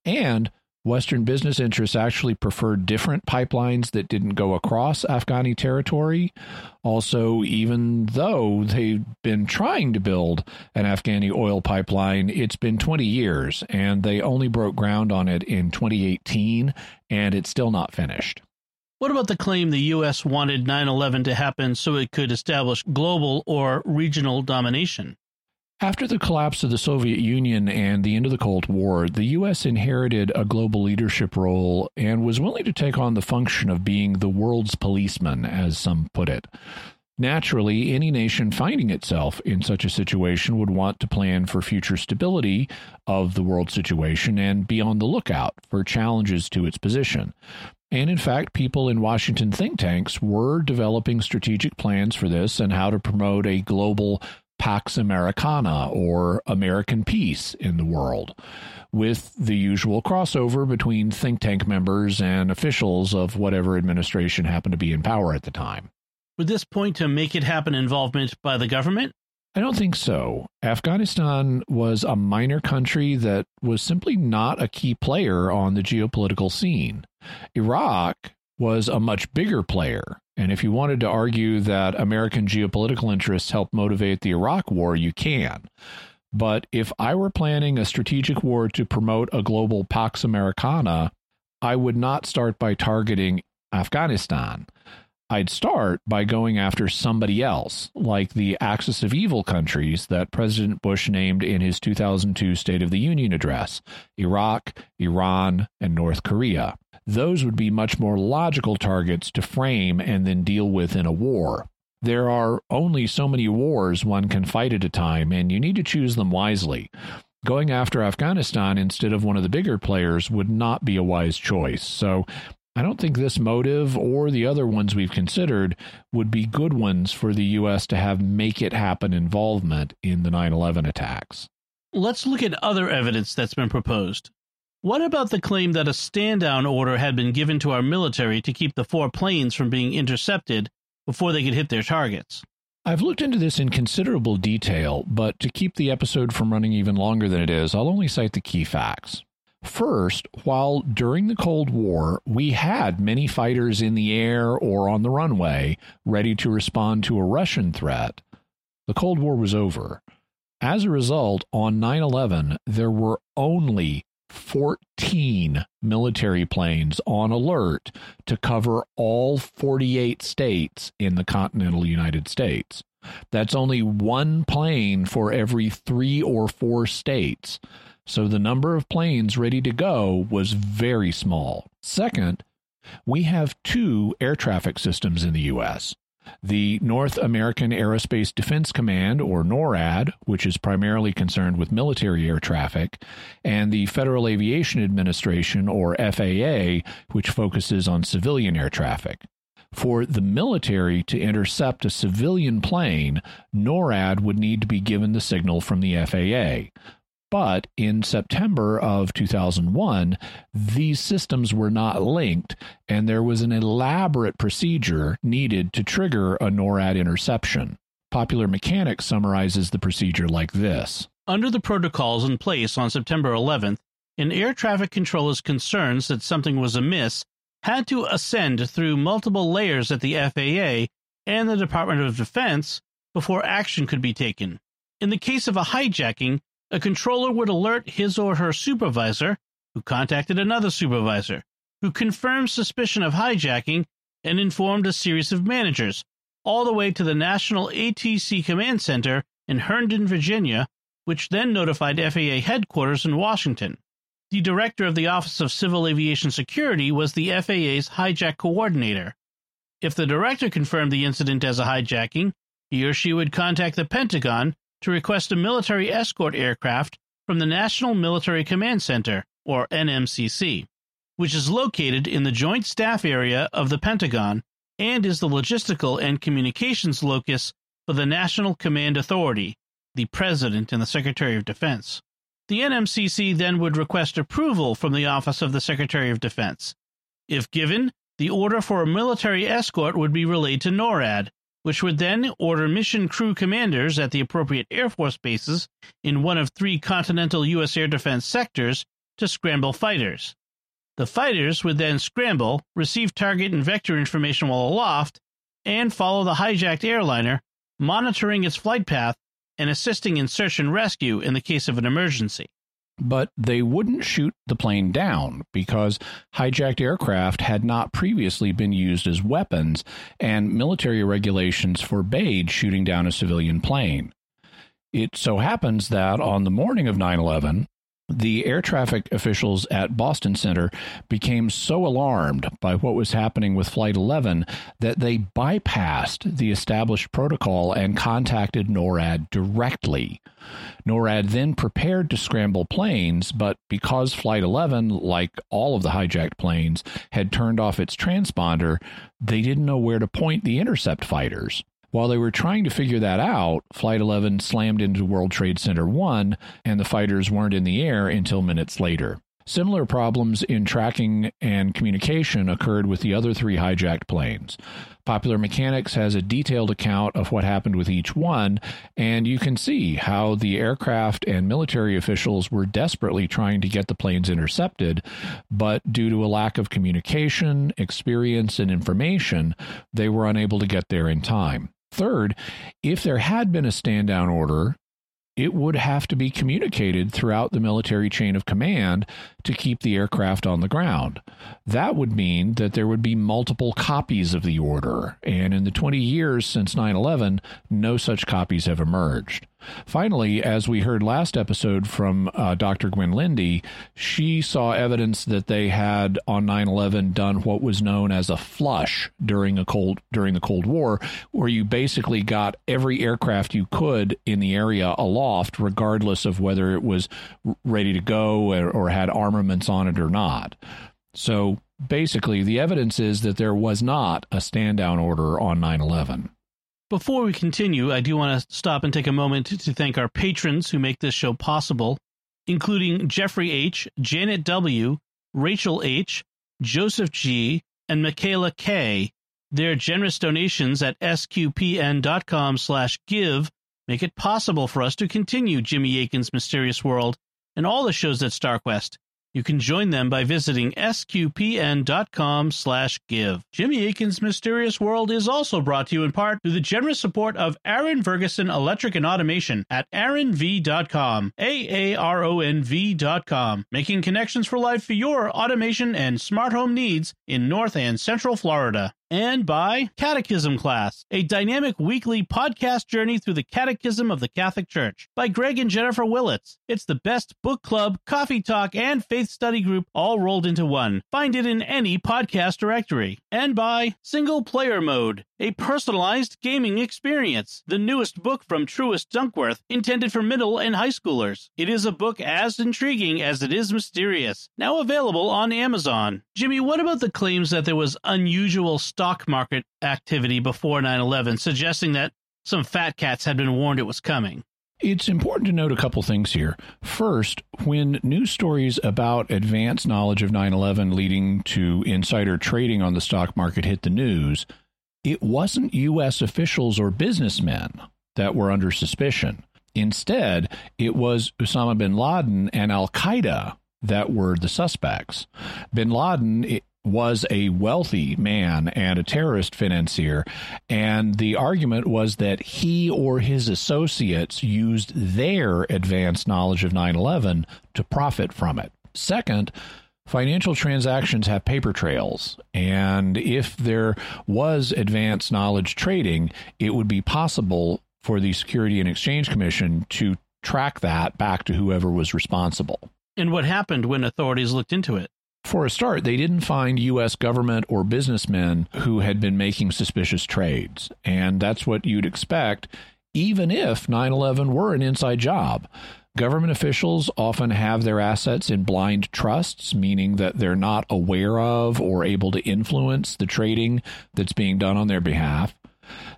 And Western business interests actually preferred different pipelines that didn't go across Afghani territory. Also, even though they've been trying to build an Afghani oil pipeline, it's been 20 years and they only broke ground on it in 2018 and it's still not finished. What about the claim the U.S. wanted 9 11 to happen so it could establish global or regional domination? After the collapse of the Soviet Union and the end of the Cold War, the U.S. inherited a global leadership role and was willing to take on the function of being the world's policeman, as some put it. Naturally, any nation finding itself in such a situation would want to plan for future stability of the world situation and be on the lookout for challenges to its position. And in fact, people in Washington think tanks were developing strategic plans for this and how to promote a global Pax Americana or American peace in the world, with the usual crossover between think tank members and officials of whatever administration happened to be in power at the time. Would this point to make it happen involvement by the government? I don't think so. Afghanistan was a minor country that was simply not a key player on the geopolitical scene. Iraq was a much bigger player. And if you wanted to argue that American geopolitical interests helped motivate the Iraq war, you can. But if I were planning a strategic war to promote a global Pax Americana, I would not start by targeting Afghanistan. I'd start by going after somebody else, like the axis of evil countries that President Bush named in his 2002 State of the Union address Iraq, Iran, and North Korea. Those would be much more logical targets to frame and then deal with in a war. There are only so many wars one can fight at a time, and you need to choose them wisely. Going after Afghanistan instead of one of the bigger players would not be a wise choice. So I don't think this motive or the other ones we've considered would be good ones for the U.S. to have make it happen involvement in the 9 11 attacks. Let's look at other evidence that's been proposed. What about the claim that a stand down order had been given to our military to keep the four planes from being intercepted before they could hit their targets? I've looked into this in considerable detail, but to keep the episode from running even longer than it is, I'll only cite the key facts. First, while during the Cold War, we had many fighters in the air or on the runway ready to respond to a Russian threat, the Cold War was over. As a result, on 9 11, there were only 14 military planes on alert to cover all 48 states in the continental United States. That's only one plane for every three or four states. So the number of planes ready to go was very small. Second, we have two air traffic systems in the U.S. The North American Aerospace Defense Command, or NORAD, which is primarily concerned with military air traffic, and the Federal Aviation Administration, or FAA, which focuses on civilian air traffic. For the military to intercept a civilian plane, NORAD would need to be given the signal from the FAA. But in September of 2001, these systems were not linked, and there was an elaborate procedure needed to trigger a NORAD interception. Popular Mechanics summarizes the procedure like this Under the protocols in place on September 11th, an air traffic controller's concerns that something was amiss had to ascend through multiple layers at the FAA and the Department of Defense before action could be taken. In the case of a hijacking, a controller would alert his or her supervisor, who contacted another supervisor, who confirmed suspicion of hijacking and informed a series of managers, all the way to the National ATC Command Center in Herndon, Virginia, which then notified FAA headquarters in Washington. The director of the Office of Civil Aviation Security was the FAA's hijack coordinator. If the director confirmed the incident as a hijacking, he or she would contact the Pentagon to request a military escort aircraft from the National Military Command Center, or NMCC, which is located in the Joint Staff Area of the Pentagon and is the logistical and communications locus for the National Command Authority, the President and the Secretary of Defense. The NMCC then would request approval from the Office of the Secretary of Defense. If given, the order for a military escort would be relayed to NORAD, which would then order mission crew commanders at the appropriate Air Force bases in one of three continental U.S. air defense sectors to scramble fighters. The fighters would then scramble, receive target and vector information while aloft, and follow the hijacked airliner, monitoring its flight path and assisting in search and rescue in the case of an emergency but they wouldn't shoot the plane down because hijacked aircraft had not previously been used as weapons, and military regulations forbade shooting down a civilian plane. It so happens that on the morning of 9 11, the air traffic officials at Boston Center became so alarmed by what was happening with Flight 11 that they bypassed the established protocol and contacted NORAD directly. NORAD then prepared to scramble planes, but because Flight 11, like all of the hijacked planes, had turned off its transponder, they didn't know where to point the intercept fighters. While they were trying to figure that out, Flight 11 slammed into World Trade Center 1, and the fighters weren't in the air until minutes later. Similar problems in tracking and communication occurred with the other three hijacked planes. Popular Mechanics has a detailed account of what happened with each one, and you can see how the aircraft and military officials were desperately trying to get the planes intercepted, but due to a lack of communication, experience, and information, they were unable to get there in time. Third, if there had been a stand down order, it would have to be communicated throughout the military chain of command to keep the aircraft on the ground. That would mean that there would be multiple copies of the order, and in the 20 years since 9 11, no such copies have emerged. Finally, as we heard last episode from uh, Dr. Gwen Lindy, she saw evidence that they had on 9/11 done what was known as a flush during a cold during the Cold War, where you basically got every aircraft you could in the area aloft, regardless of whether it was ready to go or, or had armaments on it or not. So basically, the evidence is that there was not a stand down order on 9 11. Before we continue, I do want to stop and take a moment to thank our patrons who make this show possible, including Jeffrey H., Janet W., Rachel H., Joseph G., and Michaela K. Their generous donations at sqpn.com slash give make it possible for us to continue Jimmy Akin's Mysterious World and all the shows at StarQuest. You can join them by visiting sqpn.com slash give. Jimmy Akin's Mysterious World is also brought to you in part through the generous support of Aaron Ferguson Electric and Automation at aaronv.com, A-A-R-O-N-V.com, making connections for life for your automation and smart home needs in North and Central Florida and by Catechism Class, a dynamic weekly podcast journey through the Catechism of the Catholic Church by Greg and Jennifer Willits. It's the best book club, coffee talk, and faith study group all rolled into one. Find it in any podcast directory. And by Single Player Mode, a personalized gaming experience. The newest book from Truist Dunkworth, intended for middle and high schoolers. It is a book as intriguing as it is mysterious. Now available on Amazon. Jimmy, what about the claims that there was unusual stock market activity before 9 11, suggesting that some fat cats had been warned it was coming? It's important to note a couple things here. First, when news stories about advanced knowledge of 9 11 leading to insider trading on the stock market hit the news, it wasn't U.S. officials or businessmen that were under suspicion. Instead, it was Osama bin Laden and Al Qaeda that were the suspects. Bin Laden was a wealthy man and a terrorist financier, and the argument was that he or his associates used their advanced knowledge of 9 11 to profit from it. Second, financial transactions have paper trails. And if there was advanced knowledge trading, it would be possible for the Security and Exchange Commission to track that back to whoever was responsible. And what happened when authorities looked into it? For a start, they didn't find U.S. government or businessmen who had been making suspicious trades. And that's what you'd expect, even if 9 11 were an inside job. Government officials often have their assets in blind trusts, meaning that they're not aware of or able to influence the trading that's being done on their behalf.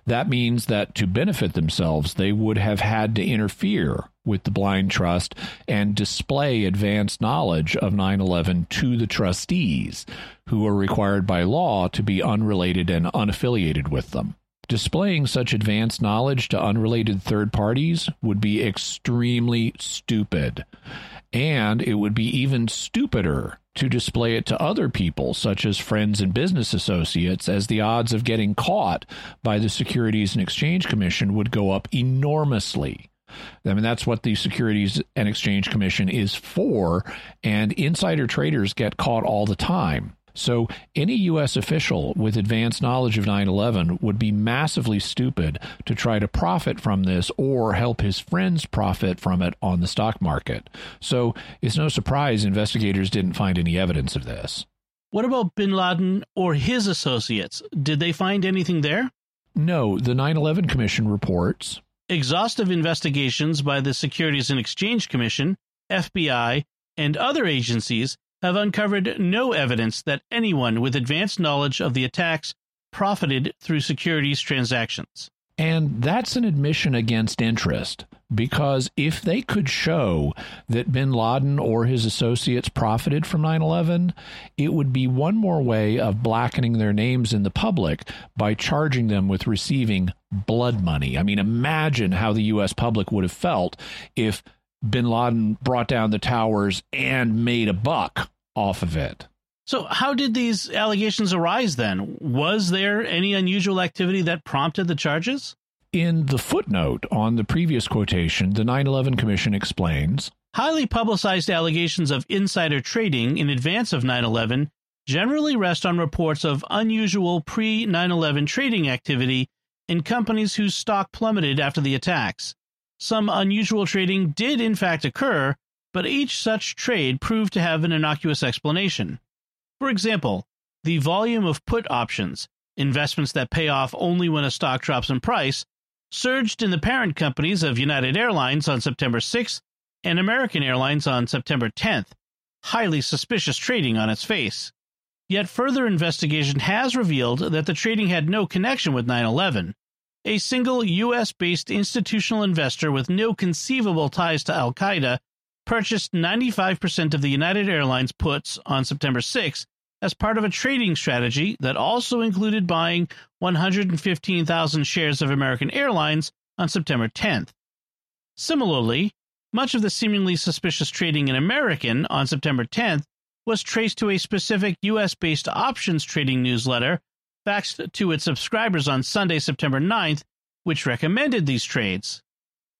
That means that to benefit themselves, they would have had to interfere with the blind trust and display advanced knowledge of 9 11 to the trustees, who are required by law to be unrelated and unaffiliated with them. Displaying such advanced knowledge to unrelated third parties would be extremely stupid. And it would be even stupider to display it to other people, such as friends and business associates, as the odds of getting caught by the Securities and Exchange Commission would go up enormously. I mean, that's what the Securities and Exchange Commission is for, and insider traders get caught all the time. So, any U.S. official with advanced knowledge of 9 11 would be massively stupid to try to profit from this or help his friends profit from it on the stock market. So, it's no surprise investigators didn't find any evidence of this. What about bin Laden or his associates? Did they find anything there? No, the 9 11 Commission reports exhaustive investigations by the Securities and Exchange Commission, FBI, and other agencies have uncovered no evidence that anyone with advanced knowledge of the attacks profited through securities transactions. And that's an admission against interest because if they could show that bin Laden or his associates profited from 9 11, it would be one more way of blackening their names in the public by charging them with receiving blood money. I mean, imagine how the U.S. public would have felt if bin Laden brought down the towers and made a buck off of it. So, how did these allegations arise then? Was there any unusual activity that prompted the charges? In the footnote on the previous quotation, the 9 11 Commission explains Highly publicized allegations of insider trading in advance of 9 11 generally rest on reports of unusual pre 9 11 trading activity in companies whose stock plummeted after the attacks. Some unusual trading did in fact occur, but each such trade proved to have an innocuous explanation. For example, the volume of put options, investments that pay off only when a stock drops in price, surged in the parent companies of United Airlines on September 6th and American Airlines on September 10th, highly suspicious trading on its face. Yet further investigation has revealed that the trading had no connection with 9 11. A single U.S. based institutional investor with no conceivable ties to Al Qaeda purchased 95% of the United Airlines puts on September 6 as part of a trading strategy that also included buying 115,000 shares of American Airlines on September 10th. Similarly, much of the seemingly suspicious trading in American on September 10th was traced to a specific US based options trading newsletter faxed to its subscribers on Sunday, September 9th, which recommended these trades.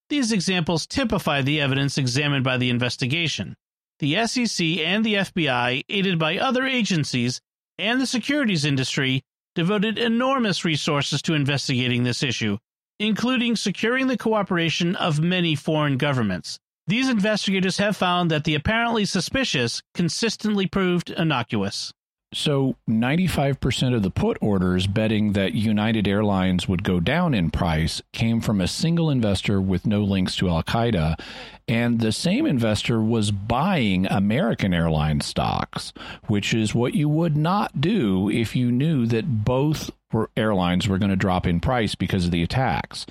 These examples typify the evidence examined by the investigation. The SEC and the FBI, aided by other agencies and the securities industry, devoted enormous resources to investigating this issue, including securing the cooperation of many foreign governments. These investigators have found that the apparently suspicious consistently proved innocuous. So, 95% of the put orders betting that United Airlines would go down in price came from a single investor with no links to Al Qaeda. And the same investor was buying American Airlines stocks, which is what you would not do if you knew that both airlines were going to drop in price because of the attacks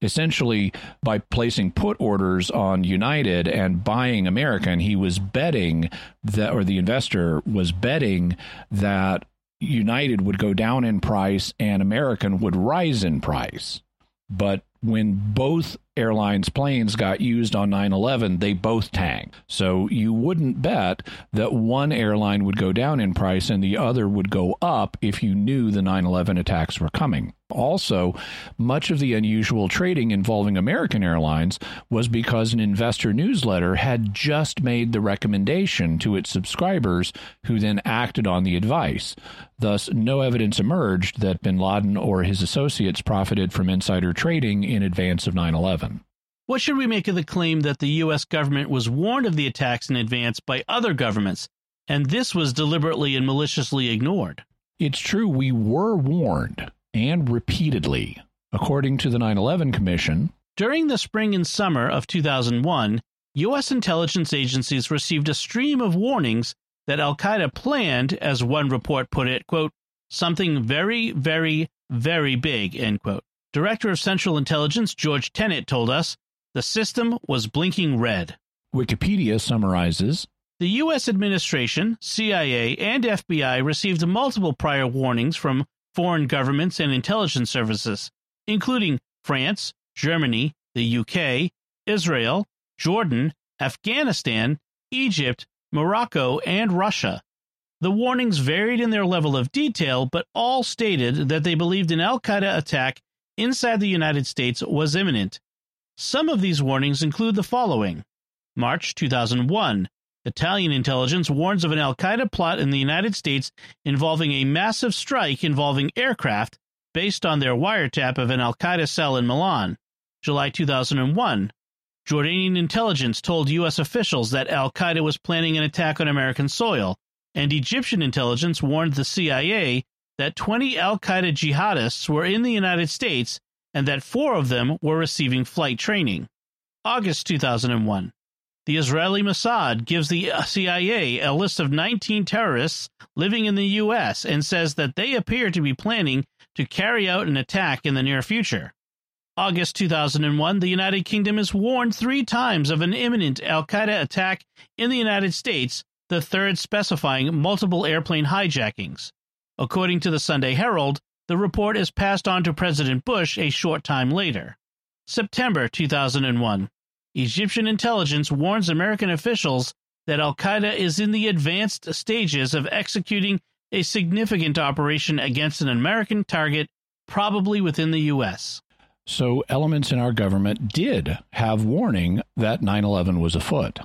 essentially by placing put orders on United and buying American, he was betting that, or the investor was betting that United would go down in price and American would rise in price. But when both airlines planes got used on 9/11 they both tanked so you wouldn't bet that one airline would go down in price and the other would go up if you knew the 9/11 attacks were coming also, much of the unusual trading involving American Airlines was because an investor newsletter had just made the recommendation to its subscribers, who then acted on the advice. Thus, no evidence emerged that bin Laden or his associates profited from insider trading in advance of 9 11. What should we make of the claim that the U.S. government was warned of the attacks in advance by other governments, and this was deliberately and maliciously ignored? It's true, we were warned and repeatedly. According to the 9 11 Commission, during the spring and summer of 2001, U.S. intelligence agencies received a stream of warnings that Al Qaeda planned, as one report put it, quote, something very, very, very big, end quote. Director of Central Intelligence George Tenet told us the system was blinking red. Wikipedia summarizes The U.S. administration, CIA, and FBI received multiple prior warnings from foreign governments and intelligence services, including France, Germany, the UK, Israel, Jordan, Afghanistan, Egypt, Morocco, and Russia. The warnings varied in their level of detail, but all stated that they believed an Al Qaeda attack inside the United States was imminent. Some of these warnings include the following March 2001, Italian intelligence warns of an Al Qaeda plot in the United States involving a massive strike involving aircraft based on their wiretap of an Al Qaeda cell in Milan. July 2001. Jordanian intelligence told U.S. officials that Al Qaeda was planning an attack on American soil, and Egyptian intelligence warned the CIA that 20 Al Qaeda jihadists were in the United States and that four of them were receiving flight training. August 2001. The Israeli Mossad gives the CIA a list of 19 terrorists living in the U.S. and says that they appear to be planning to carry out an attack in the near future. August 2001, the United Kingdom is warned three times of an imminent Al Qaeda attack in the United States, the third specifying multiple airplane hijackings. According to the Sunday Herald, the report is passed on to President Bush a short time later. September 2001. Egyptian intelligence warns American officials that Al Qaeda is in the advanced stages of executing a significant operation against an American target, probably within the U.S. So, elements in our government did have warning that 9 11 was afoot.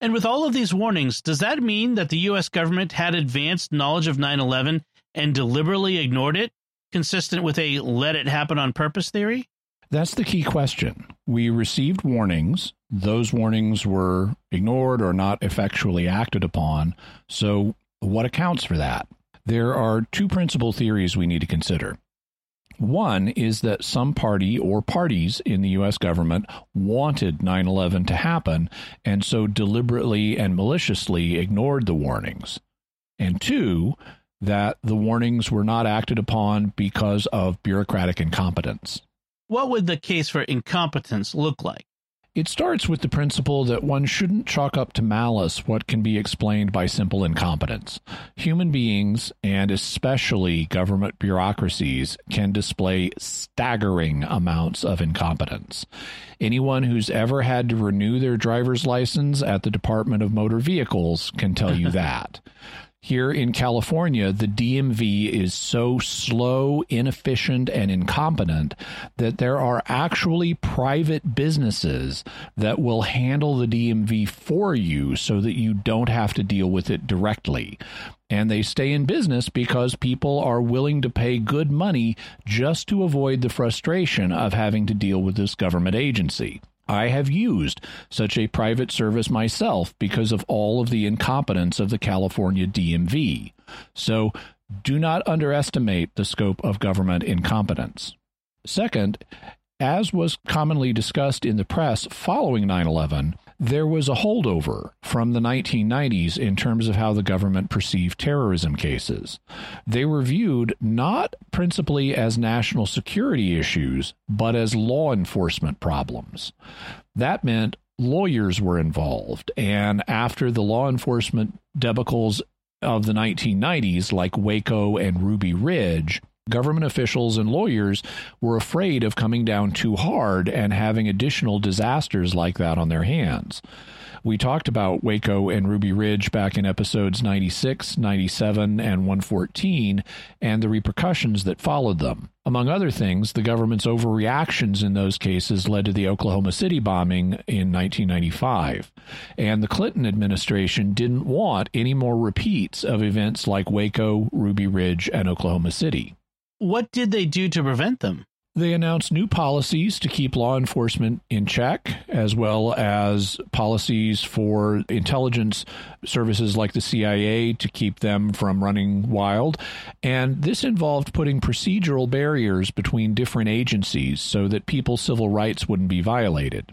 And with all of these warnings, does that mean that the U.S. government had advanced knowledge of 9 11 and deliberately ignored it, consistent with a let it happen on purpose theory? That's the key question. We received warnings. Those warnings were ignored or not effectually acted upon. So, what accounts for that? There are two principal theories we need to consider. One is that some party or parties in the U.S. government wanted 9 11 to happen and so deliberately and maliciously ignored the warnings. And two, that the warnings were not acted upon because of bureaucratic incompetence. What would the case for incompetence look like? It starts with the principle that one shouldn't chalk up to malice what can be explained by simple incompetence. Human beings, and especially government bureaucracies, can display staggering amounts of incompetence. Anyone who's ever had to renew their driver's license at the Department of Motor Vehicles can tell you [laughs] that. Here in California, the DMV is so slow, inefficient, and incompetent that there are actually private businesses that will handle the DMV for you so that you don't have to deal with it directly. And they stay in business because people are willing to pay good money just to avoid the frustration of having to deal with this government agency. I have used such a private service myself because of all of the incompetence of the California DMV. So do not underestimate the scope of government incompetence. Second, as was commonly discussed in the press following 9 11, there was a holdover from the 1990s in terms of how the government perceived terrorism cases. They were viewed not principally as national security issues, but as law enforcement problems. That meant lawyers were involved, and after the law enforcement debacles of the 1990s, like Waco and Ruby Ridge, Government officials and lawyers were afraid of coming down too hard and having additional disasters like that on their hands. We talked about Waco and Ruby Ridge back in episodes 96, 97, and 114 and the repercussions that followed them. Among other things, the government's overreactions in those cases led to the Oklahoma City bombing in 1995. And the Clinton administration didn't want any more repeats of events like Waco, Ruby Ridge, and Oklahoma City. What did they do to prevent them? They announced new policies to keep law enforcement in check, as well as policies for intelligence services like the CIA to keep them from running wild. And this involved putting procedural barriers between different agencies so that people's civil rights wouldn't be violated.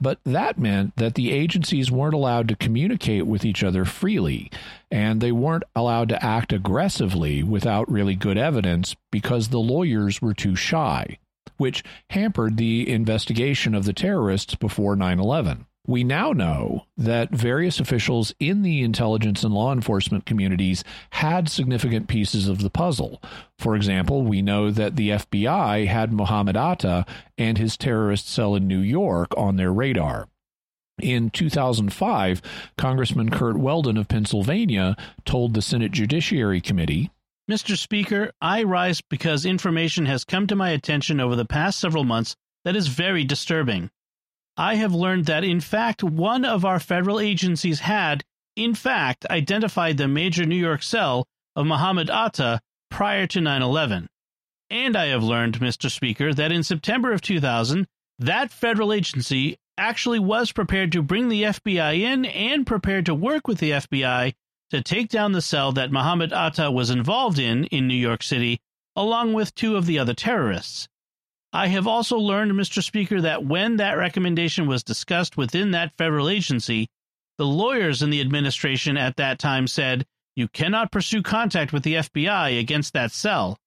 But that meant that the agencies weren't allowed to communicate with each other freely, and they weren't allowed to act aggressively without really good evidence because the lawyers were too shy, which hampered the investigation of the terrorists before 9 11. We now know that various officials in the intelligence and law enforcement communities had significant pieces of the puzzle. For example, we know that the FBI had Mohammed Atta and his terrorist cell in New York on their radar. In 2005, Congressman Curt Weldon of Pennsylvania told the Senate Judiciary Committee Mr. Speaker, I rise because information has come to my attention over the past several months that is very disturbing. I have learned that, in fact, one of our federal agencies had, in fact, identified the major New York cell of Mohammed Atta prior to 9 11. And I have learned, Mr. Speaker, that in September of 2000, that federal agency actually was prepared to bring the FBI in and prepared to work with the FBI to take down the cell that Mohammed Atta was involved in in New York City, along with two of the other terrorists. I have also learned, Mr. Speaker, that when that recommendation was discussed within that federal agency, the lawyers in the administration at that time said, You cannot pursue contact with the FBI against that cell.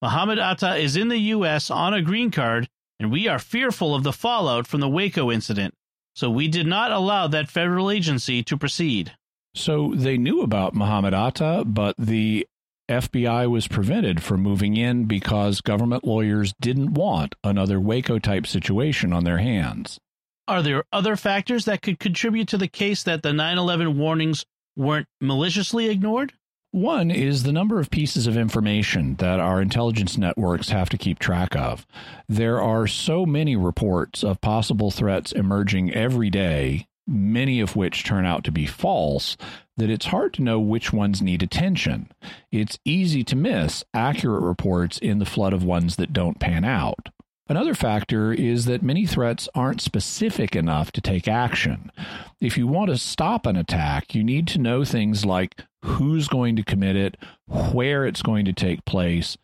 Mohammed Atta is in the U.S. on a green card, and we are fearful of the fallout from the Waco incident, so we did not allow that federal agency to proceed. So they knew about Mohammed Atta, but the FBI was prevented from moving in because government lawyers didn't want another Waco type situation on their hands. Are there other factors that could contribute to the case that the 9 11 warnings weren't maliciously ignored? One is the number of pieces of information that our intelligence networks have to keep track of. There are so many reports of possible threats emerging every day, many of which turn out to be false, that it's hard to know which ones need attention. It's easy to miss accurate reports in the flood of ones that don't pan out. Another factor is that many threats aren't specific enough to take action. If you want to stop an attack, you need to know things like who's going to commit it, where it's going to take place,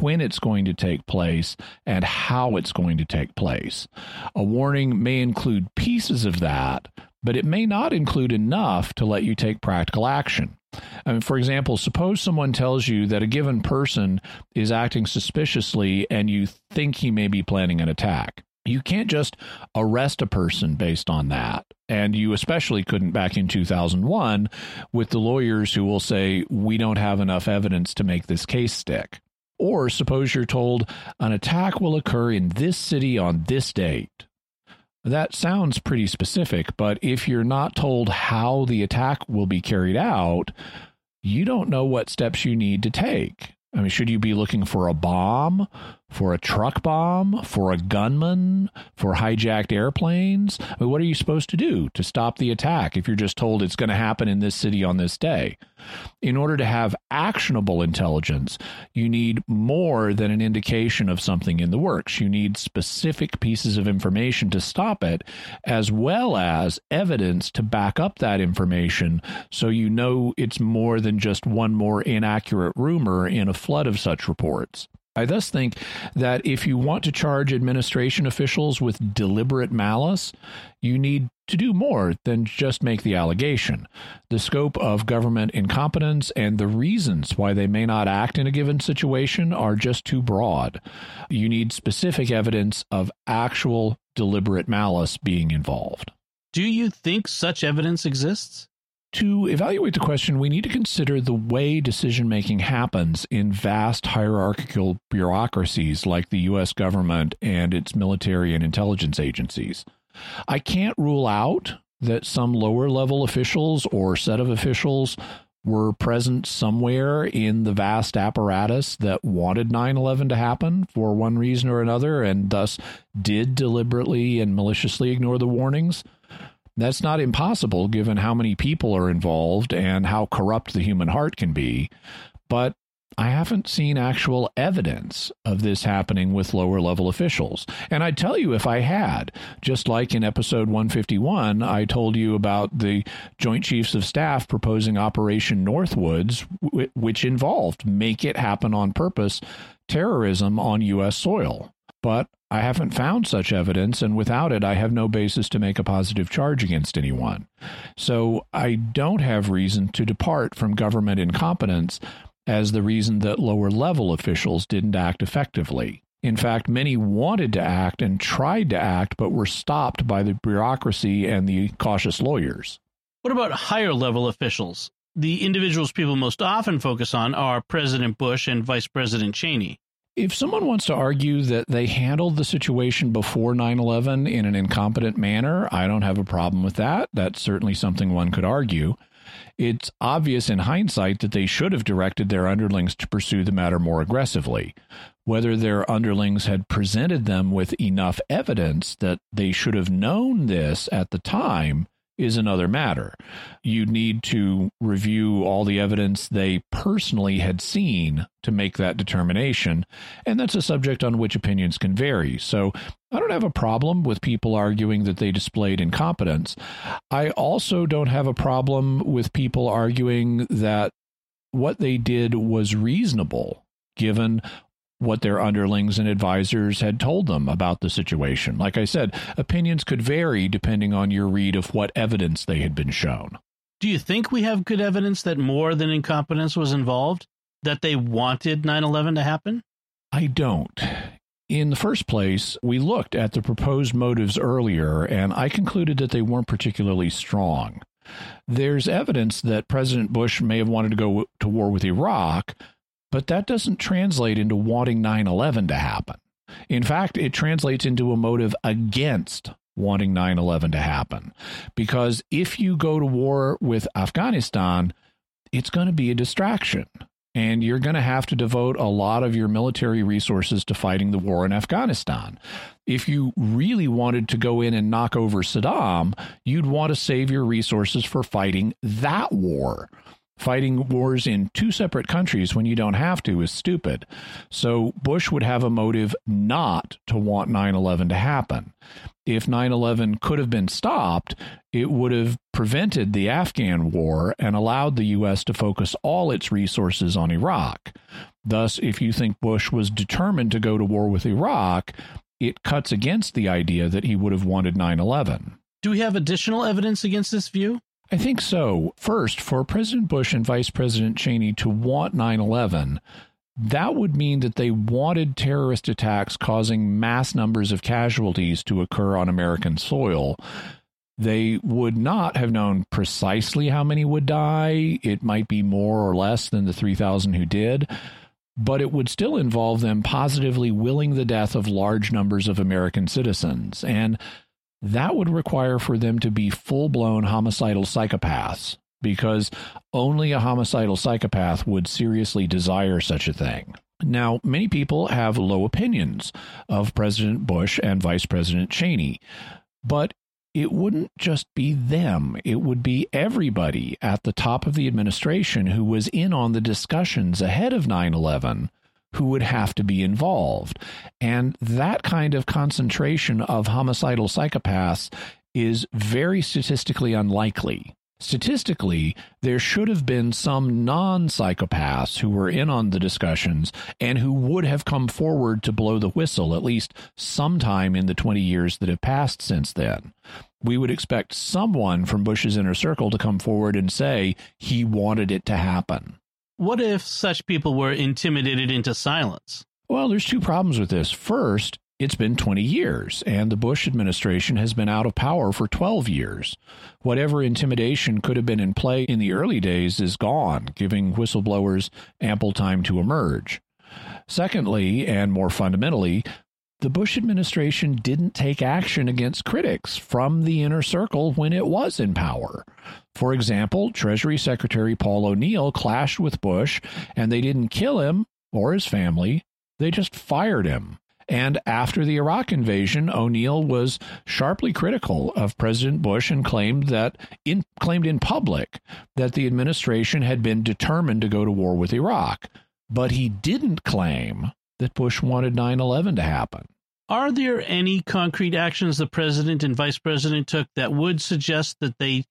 when it's going to take place, and how it's going to take place. A warning may include pieces of that, but it may not include enough to let you take practical action. I mean, for example, suppose someone tells you that a given person is acting suspiciously and you think he may be planning an attack. You can't just arrest a person based on that. And you especially couldn't back in 2001 with the lawyers who will say, we don't have enough evidence to make this case stick. Or suppose you're told an attack will occur in this city on this date. That sounds pretty specific, but if you're not told how the attack will be carried out, you don't know what steps you need to take. I mean, should you be looking for a bomb, for a truck bomb, for a gunman, for hijacked airplanes? I mean, what are you supposed to do to stop the attack if you're just told it's going to happen in this city on this day? In order to have actionable intelligence, you need more than an indication of something in the works. You need specific pieces of information to stop it, as well as evidence to back up that information so you know it's more than just one more inaccurate rumor in a flood of such reports. I thus think that if you want to charge administration officials with deliberate malice, you need to do more than just make the allegation. The scope of government incompetence and the reasons why they may not act in a given situation are just too broad. You need specific evidence of actual deliberate malice being involved. Do you think such evidence exists? To evaluate the question, we need to consider the way decision making happens in vast hierarchical bureaucracies like the U.S. government and its military and intelligence agencies. I can't rule out that some lower level officials or set of officials were present somewhere in the vast apparatus that wanted 9 11 to happen for one reason or another and thus did deliberately and maliciously ignore the warnings. That's not impossible given how many people are involved and how corrupt the human heart can be. But I haven't seen actual evidence of this happening with lower level officials. And I'd tell you if I had, just like in episode 151, I told you about the Joint Chiefs of Staff proposing Operation Northwoods, which involved make it happen on purpose terrorism on U.S. soil. But I haven't found such evidence, and without it, I have no basis to make a positive charge against anyone. So I don't have reason to depart from government incompetence as the reason that lower level officials didn't act effectively. In fact, many wanted to act and tried to act, but were stopped by the bureaucracy and the cautious lawyers. What about higher level officials? The individuals people most often focus on are President Bush and Vice President Cheney. If someone wants to argue that they handled the situation before 9 11 in an incompetent manner, I don't have a problem with that. That's certainly something one could argue. It's obvious in hindsight that they should have directed their underlings to pursue the matter more aggressively. Whether their underlings had presented them with enough evidence that they should have known this at the time is another matter. You need to review all the evidence they personally had seen to make that determination, and that's a subject on which opinions can vary. So I don't have a problem with people arguing that they displayed incompetence. I also don't have a problem with people arguing that what they did was reasonable given what their underlings and advisors had told them about the situation. Like I said, opinions could vary depending on your read of what evidence they had been shown. Do you think we have good evidence that more than incompetence was involved? That they wanted 9 11 to happen? I don't. In the first place, we looked at the proposed motives earlier, and I concluded that they weren't particularly strong. There's evidence that President Bush may have wanted to go to war with Iraq, but that doesn't translate into wanting 9 11 to happen. In fact, it translates into a motive against wanting 9 11 to happen. Because if you go to war with Afghanistan, it's going to be a distraction. And you're going to have to devote a lot of your military resources to fighting the war in Afghanistan. If you really wanted to go in and knock over Saddam, you'd want to save your resources for fighting that war fighting wars in two separate countries when you don't have to is stupid. So Bush would have a motive not to want 9 11 to happen. If 9 11 could have been stopped, it would have prevented the Afghan war and allowed the U.S. to focus all its resources on Iraq. Thus, if you think Bush was determined to go to war with Iraq, it cuts against the idea that he would have wanted 9 11. Do we have additional evidence against this view? I think so. First, for President Bush and Vice President Cheney to want 9 11, that would mean that they wanted terrorist attacks causing mass numbers of casualties to occur on American soil. They would not have known precisely how many would die. It might be more or less than the 3,000 who did, but it would still involve them positively willing the death of large numbers of American citizens. And that would require for them to be full blown homicidal psychopaths because only a homicidal psychopath would seriously desire such a thing. Now, many people have low opinions of President Bush and Vice President Cheney, but it wouldn't just be them. It would be everybody at the top of the administration who was in on the discussions ahead of 9 11 who would have to be involved. And that kind of concentration of homicidal psychopaths is very statistically unlikely. Statistically, there should have been some non psychopaths who were in on the discussions and who would have come forward to blow the whistle at least sometime in the 20 years that have passed since then. We would expect someone from Bush's inner circle to come forward and say he wanted it to happen. What if such people were intimidated into silence? Well, there's two problems with this. First, it's been 20 years, and the Bush administration has been out of power for 12 years. Whatever intimidation could have been in play in the early days is gone, giving whistleblowers ample time to emerge. Secondly, and more fundamentally, the Bush administration didn't take action against critics from the inner circle when it was in power. For example, Treasury Secretary Paul O'Neill clashed with Bush, and they didn't kill him or his family, they just fired him. And after the Iraq invasion, O'Neill was sharply critical of President Bush and claimed that in claimed in public that the administration had been determined to go to war with Iraq. But he didn't claim that Bush wanted 9 11 to happen. Are there any concrete actions the president and vice president took that would suggest that they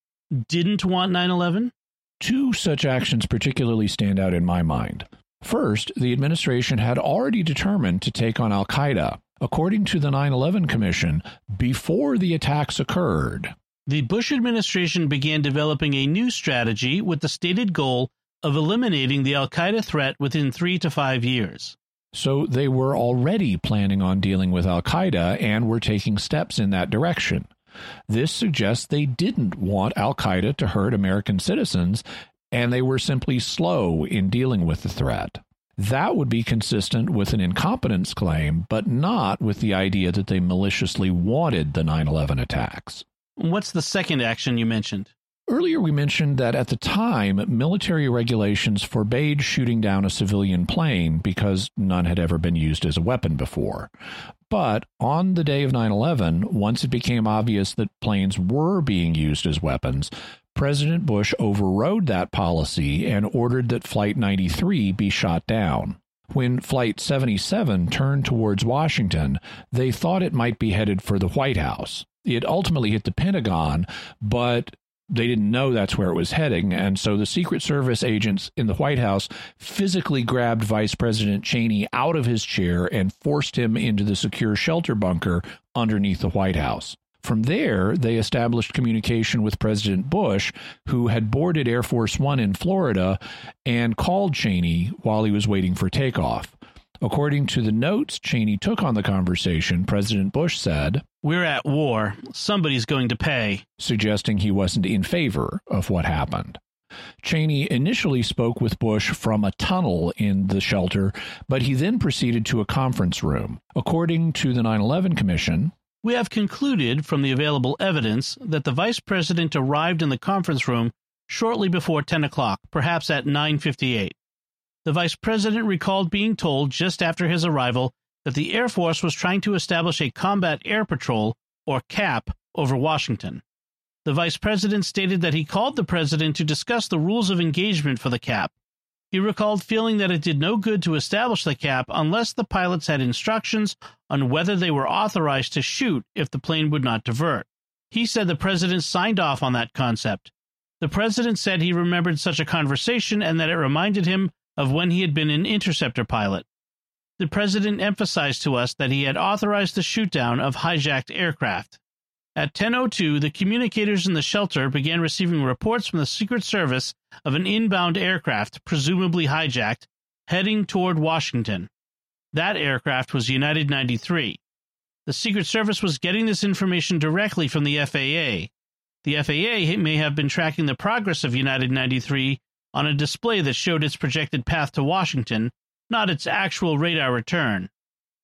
didn't want 9 11? Two such actions particularly stand out in my mind. First, the administration had already determined to take on Al Qaeda, according to the 9 11 Commission, before the attacks occurred. The Bush administration began developing a new strategy with the stated goal of eliminating the Al Qaeda threat within three to five years. So they were already planning on dealing with Al Qaeda and were taking steps in that direction. This suggests they didn't want Al Qaeda to hurt American citizens, and they were simply slow in dealing with the threat. That would be consistent with an incompetence claim, but not with the idea that they maliciously wanted the 9 11 attacks. What's the second action you mentioned? Earlier, we mentioned that at the time, military regulations forbade shooting down a civilian plane because none had ever been used as a weapon before. But on the day of 9 11, once it became obvious that planes were being used as weapons, President Bush overrode that policy and ordered that Flight 93 be shot down. When Flight 77 turned towards Washington, they thought it might be headed for the White House. It ultimately hit the Pentagon, but they didn't know that's where it was heading. And so the Secret Service agents in the White House physically grabbed Vice President Cheney out of his chair and forced him into the secure shelter bunker underneath the White House. From there, they established communication with President Bush, who had boarded Air Force One in Florida and called Cheney while he was waiting for takeoff. According to the notes Cheney took on the conversation, President Bush said, We're at war. Somebody's going to pay. Suggesting he wasn't in favor of what happened. Cheney initially spoke with Bush from a tunnel in the shelter, but he then proceeded to a conference room. According to the 9 11 Commission, we have concluded from the available evidence that the vice president arrived in the conference room shortly before 10 o'clock, perhaps at 9:58. The vice president recalled being told just after his arrival that the Air Force was trying to establish a combat air patrol, or CAP, over Washington. The vice president stated that he called the president to discuss the rules of engagement for the CAP. He recalled feeling that it did no good to establish the CAP unless the pilots had instructions on whether they were authorized to shoot if the plane would not divert. He said the president signed off on that concept. The president said he remembered such a conversation and that it reminded him of when he had been an interceptor pilot. The president emphasized to us that he had authorized the shootdown of hijacked aircraft. At 10:02, the communicators in the shelter began receiving reports from the Secret Service of an inbound aircraft, presumably hijacked, heading toward Washington. That aircraft was United 93. The Secret Service was getting this information directly from the FAA. The FAA may have been tracking the progress of United 93 on a display that showed its projected path to Washington, not its actual radar return.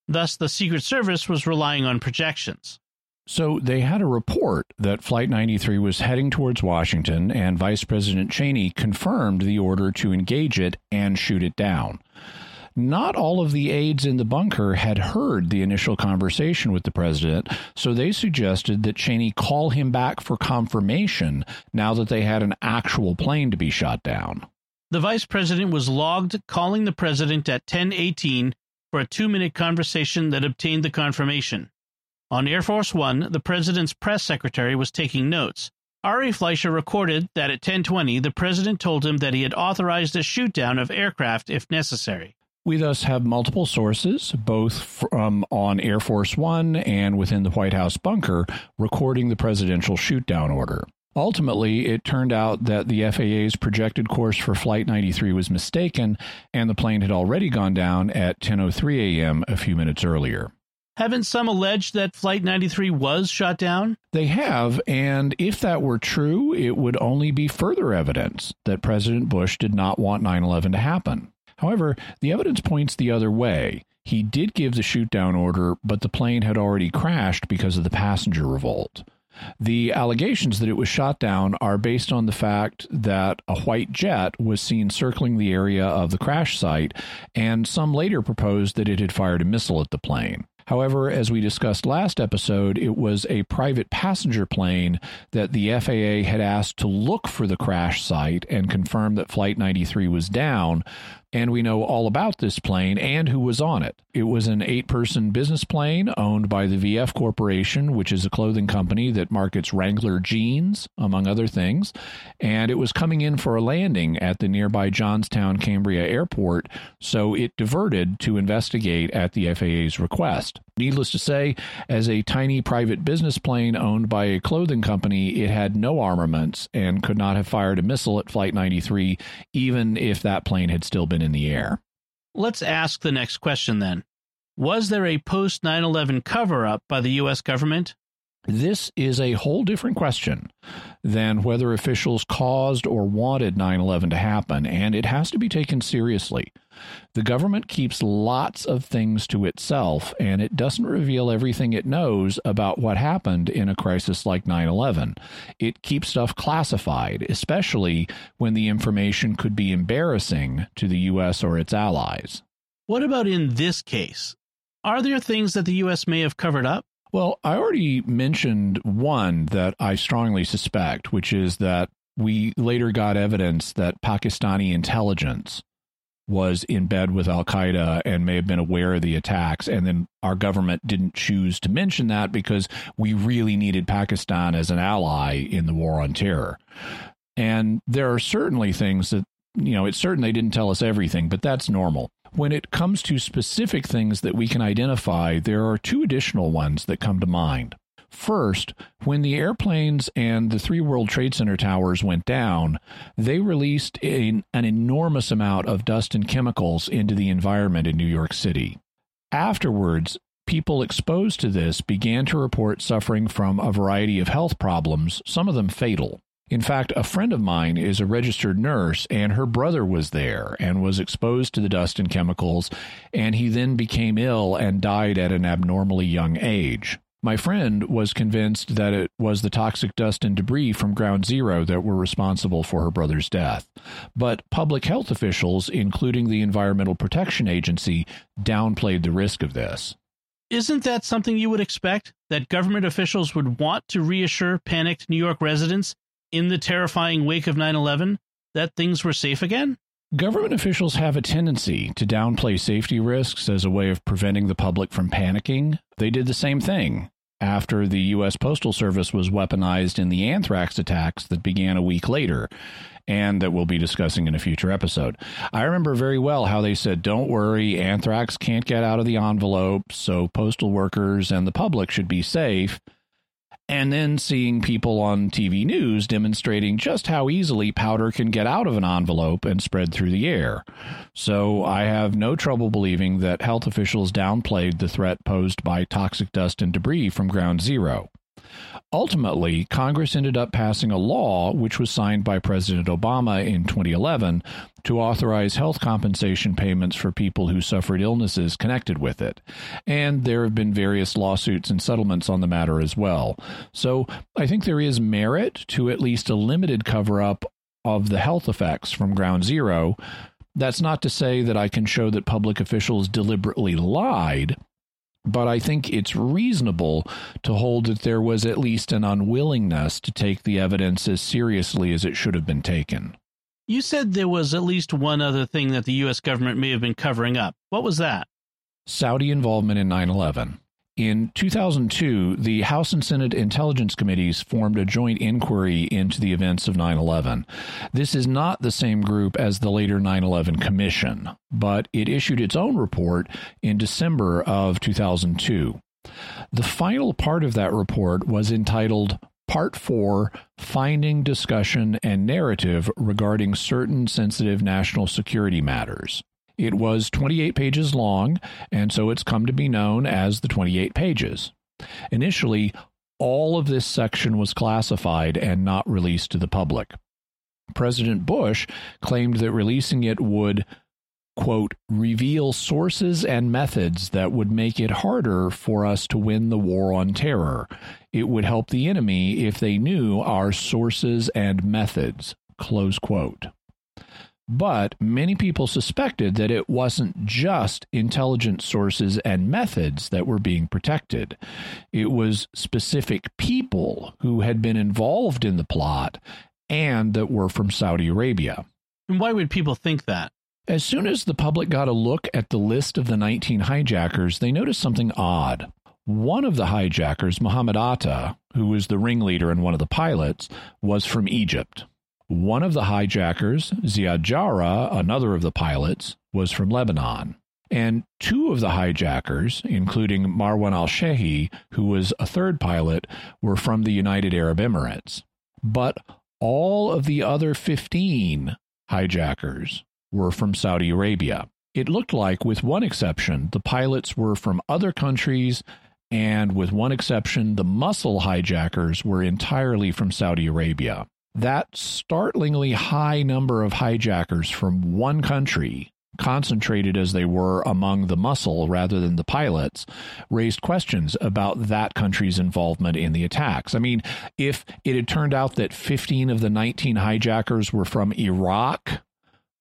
Thus, the Secret Service was relying on projections. So they had a report that Flight 93 was heading towards Washington, and Vice President Cheney confirmed the order to engage it and shoot it down. Not all of the aides in the bunker had heard the initial conversation with the president, so they suggested that Cheney call him back for confirmation now that they had an actual plane to be shot down. The vice president was logged calling the president at 10:18 for a 2-minute conversation that obtained the confirmation. On Air Force 1, the president's press secretary was taking notes. Ari Fleischer recorded that at 10:20 the president told him that he had authorized a shootdown of aircraft if necessary. We thus have multiple sources, both from on Air Force One and within the White House bunker, recording the presidential shootdown order. Ultimately, it turned out that the FAA's projected course for Flight 93 was mistaken, and the plane had already gone down at 10:03 a.m. a few minutes earlier. Haven't some alleged that Flight 93 was shot down? They have, and if that were true, it would only be further evidence that President Bush did not want 9 11 to happen. However, the evidence points the other way. He did give the shootdown order, but the plane had already crashed because of the passenger revolt. The allegations that it was shot down are based on the fact that a white jet was seen circling the area of the crash site, and some later proposed that it had fired a missile at the plane. However, as we discussed last episode, it was a private passenger plane that the FAA had asked to look for the crash site and confirm that Flight 93 was down, and we know all about this plane and who was on it. It was an eight person business plane owned by the VF Corporation, which is a clothing company that markets Wrangler jeans, among other things. And it was coming in for a landing at the nearby Johnstown Cambria Airport, so it diverted to investigate at the FAA's request. Needless to say, as a tiny private business plane owned by a clothing company, it had no armaments and could not have fired a missile at Flight 93, even if that plane had still been in the air. Let's ask the next question then. Was there a post 9 11 cover up by the U.S. government? This is a whole different question than whether officials caused or wanted 9 11 to happen, and it has to be taken seriously. The government keeps lots of things to itself, and it doesn't reveal everything it knows about what happened in a crisis like 9 11. It keeps stuff classified, especially when the information could be embarrassing to the U.S. or its allies. What about in this case? Are there things that the U.S. may have covered up? Well, I already mentioned one that I strongly suspect, which is that we later got evidence that Pakistani intelligence was in bed with Al Qaeda and may have been aware of the attacks. And then our government didn't choose to mention that because we really needed Pakistan as an ally in the war on terror. And there are certainly things that, you know, it's certain they didn't tell us everything, but that's normal. When it comes to specific things that we can identify, there are two additional ones that come to mind. First, when the airplanes and the three World Trade Center towers went down, they released an enormous amount of dust and chemicals into the environment in New York City. Afterwards, people exposed to this began to report suffering from a variety of health problems, some of them fatal. In fact, a friend of mine is a registered nurse, and her brother was there and was exposed to the dust and chemicals, and he then became ill and died at an abnormally young age. My friend was convinced that it was the toxic dust and debris from Ground Zero that were responsible for her brother's death. But public health officials, including the Environmental Protection Agency, downplayed the risk of this. Isn't that something you would expect? That government officials would want to reassure panicked New York residents in the terrifying wake of 9 11 that things were safe again? Government officials have a tendency to downplay safety risks as a way of preventing the public from panicking. They did the same thing after the U.S. Postal Service was weaponized in the anthrax attacks that began a week later and that we'll be discussing in a future episode. I remember very well how they said, don't worry, anthrax can't get out of the envelope, so postal workers and the public should be safe and then seeing people on TV news demonstrating just how easily powder can get out of an envelope and spread through the air. So I have no trouble believing that health officials downplayed the threat posed by toxic dust and debris from ground zero. Ultimately, Congress ended up passing a law, which was signed by President Obama in 2011, to authorize health compensation payments for people who suffered illnesses connected with it. And there have been various lawsuits and settlements on the matter as well. So I think there is merit to at least a limited cover up of the health effects from ground zero. That's not to say that I can show that public officials deliberately lied, but I think it's reasonable to hold that there was at least an unwillingness to take the evidence as seriously as it should have been taken. You said there was at least one other thing that the U.S. government may have been covering up. What was that? Saudi involvement in 9 11. In 2002, the House and Senate Intelligence Committees formed a joint inquiry into the events of 9 11. This is not the same group as the later 9 11 Commission, but it issued its own report in December of 2002. The final part of that report was entitled Part 4 Finding, Discussion, and Narrative Regarding Certain Sensitive National Security Matters. It was 28 pages long, and so it's come to be known as the 28 pages. Initially, all of this section was classified and not released to the public. President Bush claimed that releasing it would, quote, reveal sources and methods that would make it harder for us to win the war on terror. It would help the enemy if they knew our sources and methods, close quote. But many people suspected that it wasn't just intelligence sources and methods that were being protected. It was specific people who had been involved in the plot and that were from Saudi Arabia. And why would people think that? As soon as the public got a look at the list of the 19 hijackers, they noticed something odd. One of the hijackers, Muhammad Atta, who was the ringleader and one of the pilots, was from Egypt. One of the hijackers, Ziad Jarrah, another of the pilots, was from Lebanon. And two of the hijackers, including Marwan al Shehi, who was a third pilot, were from the United Arab Emirates. But all of the other 15 hijackers were from Saudi Arabia. It looked like, with one exception, the pilots were from other countries and with one exception, the muscle hijackers were entirely from Saudi Arabia. That startlingly high number of hijackers from one country concentrated as they were among the muscle rather than the pilots, raised questions about that country's involvement in the attacks. I mean, if it had turned out that 15 of the 19 hijackers were from Iraq,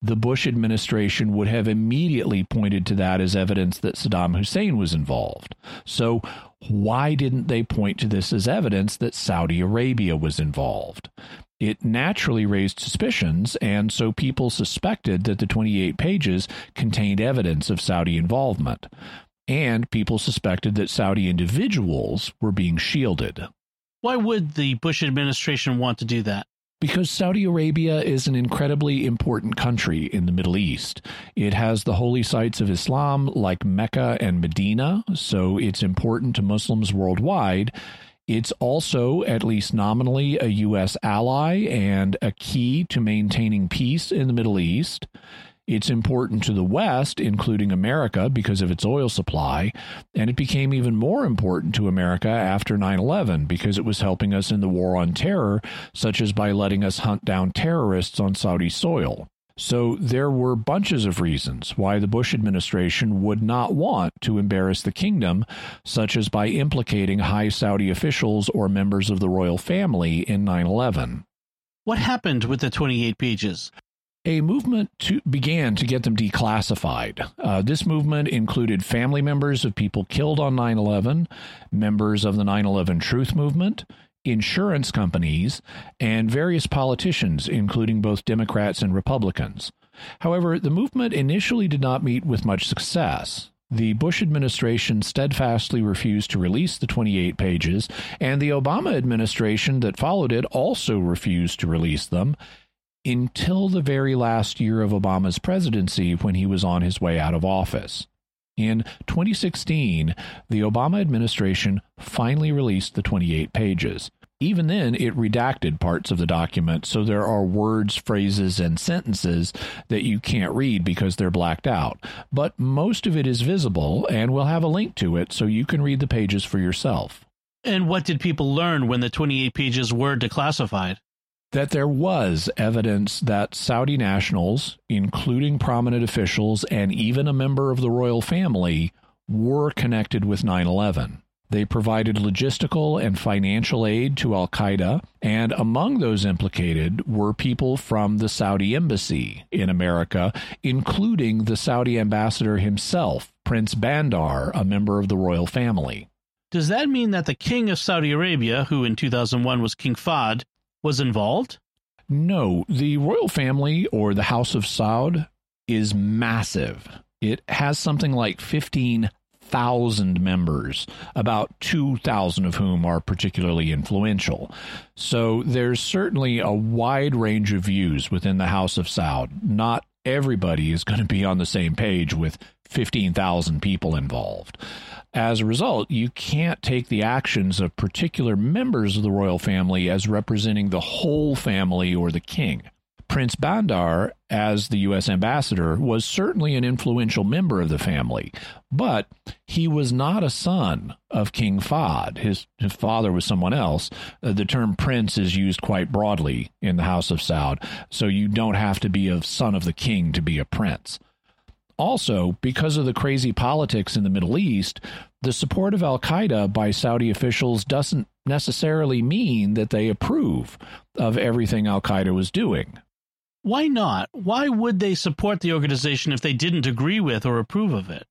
the Bush administration would have immediately pointed to that as evidence that Saddam Hussein was involved. So, why didn't they point to this as evidence that Saudi Arabia was involved? It naturally raised suspicions, and so people suspected that the 28 pages contained evidence of Saudi involvement. And people suspected that Saudi individuals were being shielded. Why would the Bush administration want to do that? Because Saudi Arabia is an incredibly important country in the Middle East. It has the holy sites of Islam like Mecca and Medina, so it's important to Muslims worldwide. It's also, at least nominally, a U.S. ally and a key to maintaining peace in the Middle East. It's important to the West, including America, because of its oil supply, and it became even more important to America after 9 11 because it was helping us in the war on terror, such as by letting us hunt down terrorists on Saudi soil. So there were bunches of reasons why the Bush administration would not want to embarrass the kingdom, such as by implicating high Saudi officials or members of the royal family in 9 11. What happened with the 28 pages? A movement to, began to get them declassified. Uh, this movement included family members of people killed on 9 11, members of the 9 11 Truth Movement, insurance companies, and various politicians, including both Democrats and Republicans. However, the movement initially did not meet with much success. The Bush administration steadfastly refused to release the 28 pages, and the Obama administration that followed it also refused to release them until the very last year of Obama's presidency when he was on his way out of office. In 2016, the Obama administration finally released the 28 pages. Even then, it redacted parts of the document, so there are words, phrases, and sentences that you can't read because they're blacked out. But most of it is visible, and we'll have a link to it so you can read the pages for yourself. And what did people learn when the 28 pages were declassified? That there was evidence that Saudi nationals, including prominent officials and even a member of the royal family, were connected with 9 11. They provided logistical and financial aid to Al Qaeda, and among those implicated were people from the Saudi embassy in America, including the Saudi ambassador himself, Prince Bandar, a member of the royal family. Does that mean that the king of Saudi Arabia, who in 2001 was King Fahd, was involved? No, the royal family or the House of Saud is massive. It has something like 15,000 members, about 2,000 of whom are particularly influential. So there's certainly a wide range of views within the House of Saud. Not everybody is going to be on the same page with 15,000 people involved. As a result, you can't take the actions of particular members of the royal family as representing the whole family or the king. Prince Bandar, as the U.S. ambassador, was certainly an influential member of the family, but he was not a son of King Fahd. His, his father was someone else. Uh, the term prince is used quite broadly in the House of Saud, so you don't have to be a son of the king to be a prince. Also, because of the crazy politics in the Middle East, the support of Al Qaeda by Saudi officials doesn't necessarily mean that they approve of everything Al Qaeda was doing. Why not? Why would they support the organization if they didn't agree with or approve of it?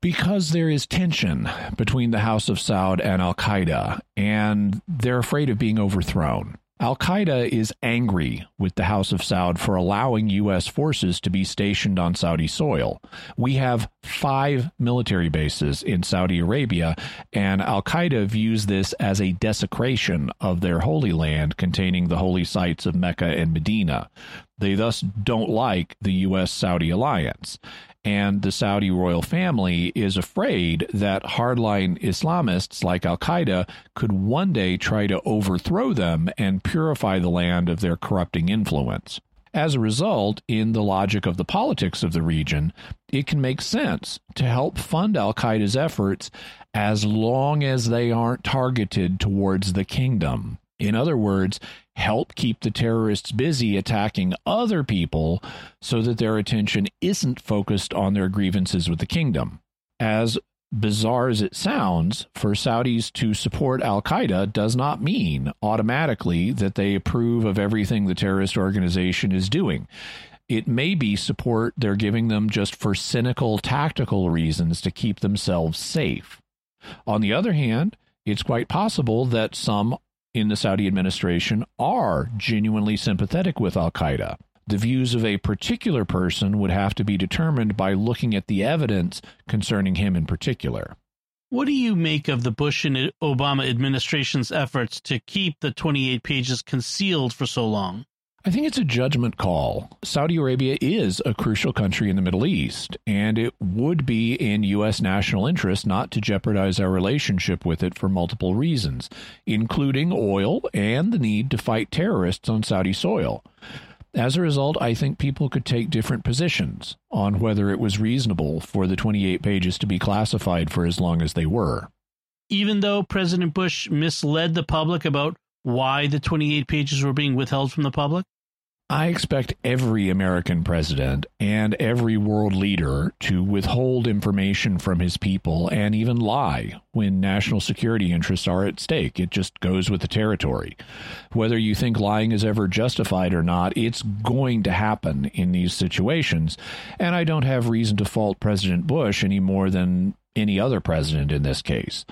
Because there is tension between the House of Saud and Al Qaeda, and they're afraid of being overthrown. Al Qaeda is angry with the House of Saud for allowing U.S. forces to be stationed on Saudi soil. We have five military bases in Saudi Arabia, and Al Qaeda views this as a desecration of their holy land containing the holy sites of Mecca and Medina. They thus don't like the U.S. Saudi alliance and the Saudi royal family is afraid that hardline Islamists like Al Qaeda could one day try to overthrow them and purify the land of their corrupting influence. As a result, in the logic of the politics of the region, it can make sense to help fund Al Qaeda's efforts as long as they aren't targeted towards the kingdom. In other words, help keep the terrorists busy attacking other people so that their attention isn't focused on their grievances with the kingdom. As bizarre as it sounds, for Saudis to support Al Qaeda does not mean automatically that they approve of everything the terrorist organization is doing. It may be support they're giving them just for cynical tactical reasons to keep themselves safe. On the other hand, it's quite possible that some in the Saudi administration are genuinely sympathetic with Al Qaeda the views of a particular person would have to be determined by looking at the evidence concerning him in particular. What do you make of the Bush and Obama administration's efforts to keep the 28 pages concealed for so long? I think it's a judgment call. Saudi Arabia is a crucial country in the Middle East, and it would be in U.S. national interest not to jeopardize our relationship with it for multiple reasons, including oil and the need to fight terrorists on Saudi soil. As a result, I think people could take different positions on whether it was reasonable for the 28 pages to be classified for as long as they were. Even though President Bush misled the public about why the 28 pages were being withheld from the public? I expect every American president and every world leader to withhold information from his people and even lie when national security interests are at stake. It just goes with the territory. Whether you think lying is ever justified or not, it's going to happen in these situations. And I don't have reason to fault President Bush any more than any other president in this case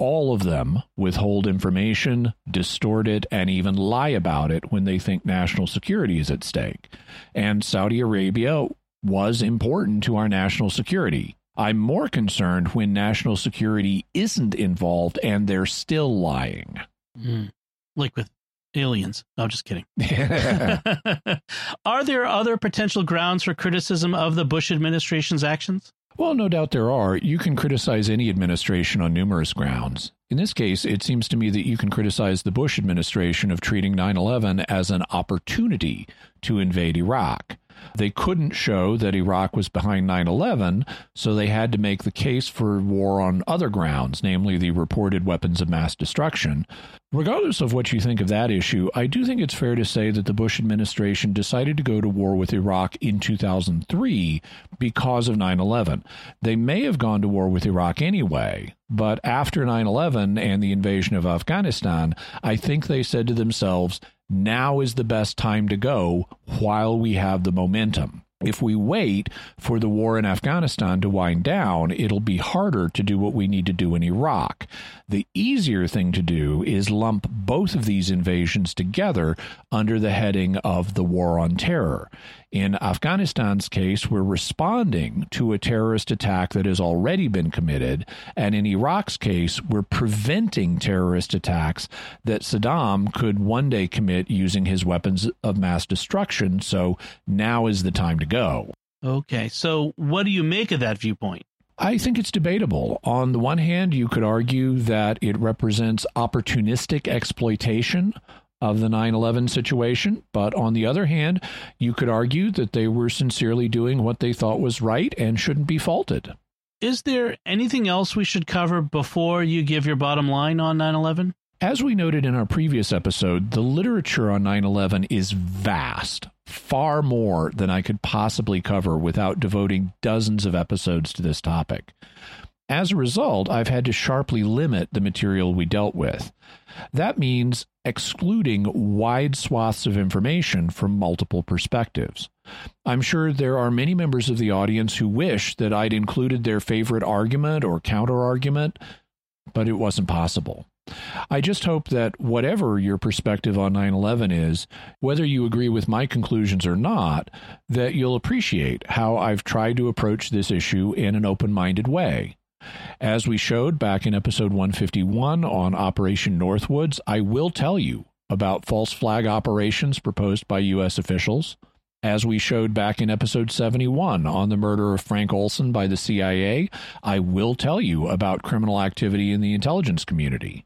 all of them withhold information, distort it, and even lie about it when they think national security is at stake. And Saudi Arabia was important to our national security. I'm more concerned when national security isn't involved and they're still lying. Mm. Like with aliens. No, I'm just kidding. [laughs] [laughs] Are there other potential grounds for criticism of the Bush administration's actions? Well, no doubt there are. You can criticize any administration on numerous grounds. In this case, it seems to me that you can criticize the Bush administration of treating 9 11 as an opportunity to invade Iraq. They couldn't show that Iraq was behind 9 11, so they had to make the case for war on other grounds, namely the reported weapons of mass destruction. Regardless of what you think of that issue, I do think it's fair to say that the Bush administration decided to go to war with Iraq in 2003 because of 9 11. They may have gone to war with Iraq anyway, but after 9 11 and the invasion of Afghanistan, I think they said to themselves, now is the best time to go while we have the momentum. If we wait for the war in Afghanistan to wind down, it'll be harder to do what we need to do in Iraq. The easier thing to do is lump both of these invasions together under the heading of the War on Terror. In Afghanistan's case, we're responding to a terrorist attack that has already been committed. And in Iraq's case, we're preventing terrorist attacks that Saddam could one day commit using his weapons of mass destruction. So now is the time to go. Okay. So what do you make of that viewpoint? I think it's debatable. On the one hand, you could argue that it represents opportunistic exploitation of the 9 11 situation. But on the other hand, you could argue that they were sincerely doing what they thought was right and shouldn't be faulted. Is there anything else we should cover before you give your bottom line on 9 11? As we noted in our previous episode, the literature on 9 11 is vast, far more than I could possibly cover without devoting dozens of episodes to this topic. As a result, I've had to sharply limit the material we dealt with. That means excluding wide swaths of information from multiple perspectives. I'm sure there are many members of the audience who wish that I'd included their favorite argument or counterargument, but it wasn't possible. I just hope that whatever your perspective on 9 11 is, whether you agree with my conclusions or not, that you'll appreciate how I've tried to approach this issue in an open minded way. As we showed back in episode 151 on Operation Northwoods, I will tell you about false flag operations proposed by U.S. officials. As we showed back in episode 71 on the murder of Frank Olson by the CIA, I will tell you about criminal activity in the intelligence community.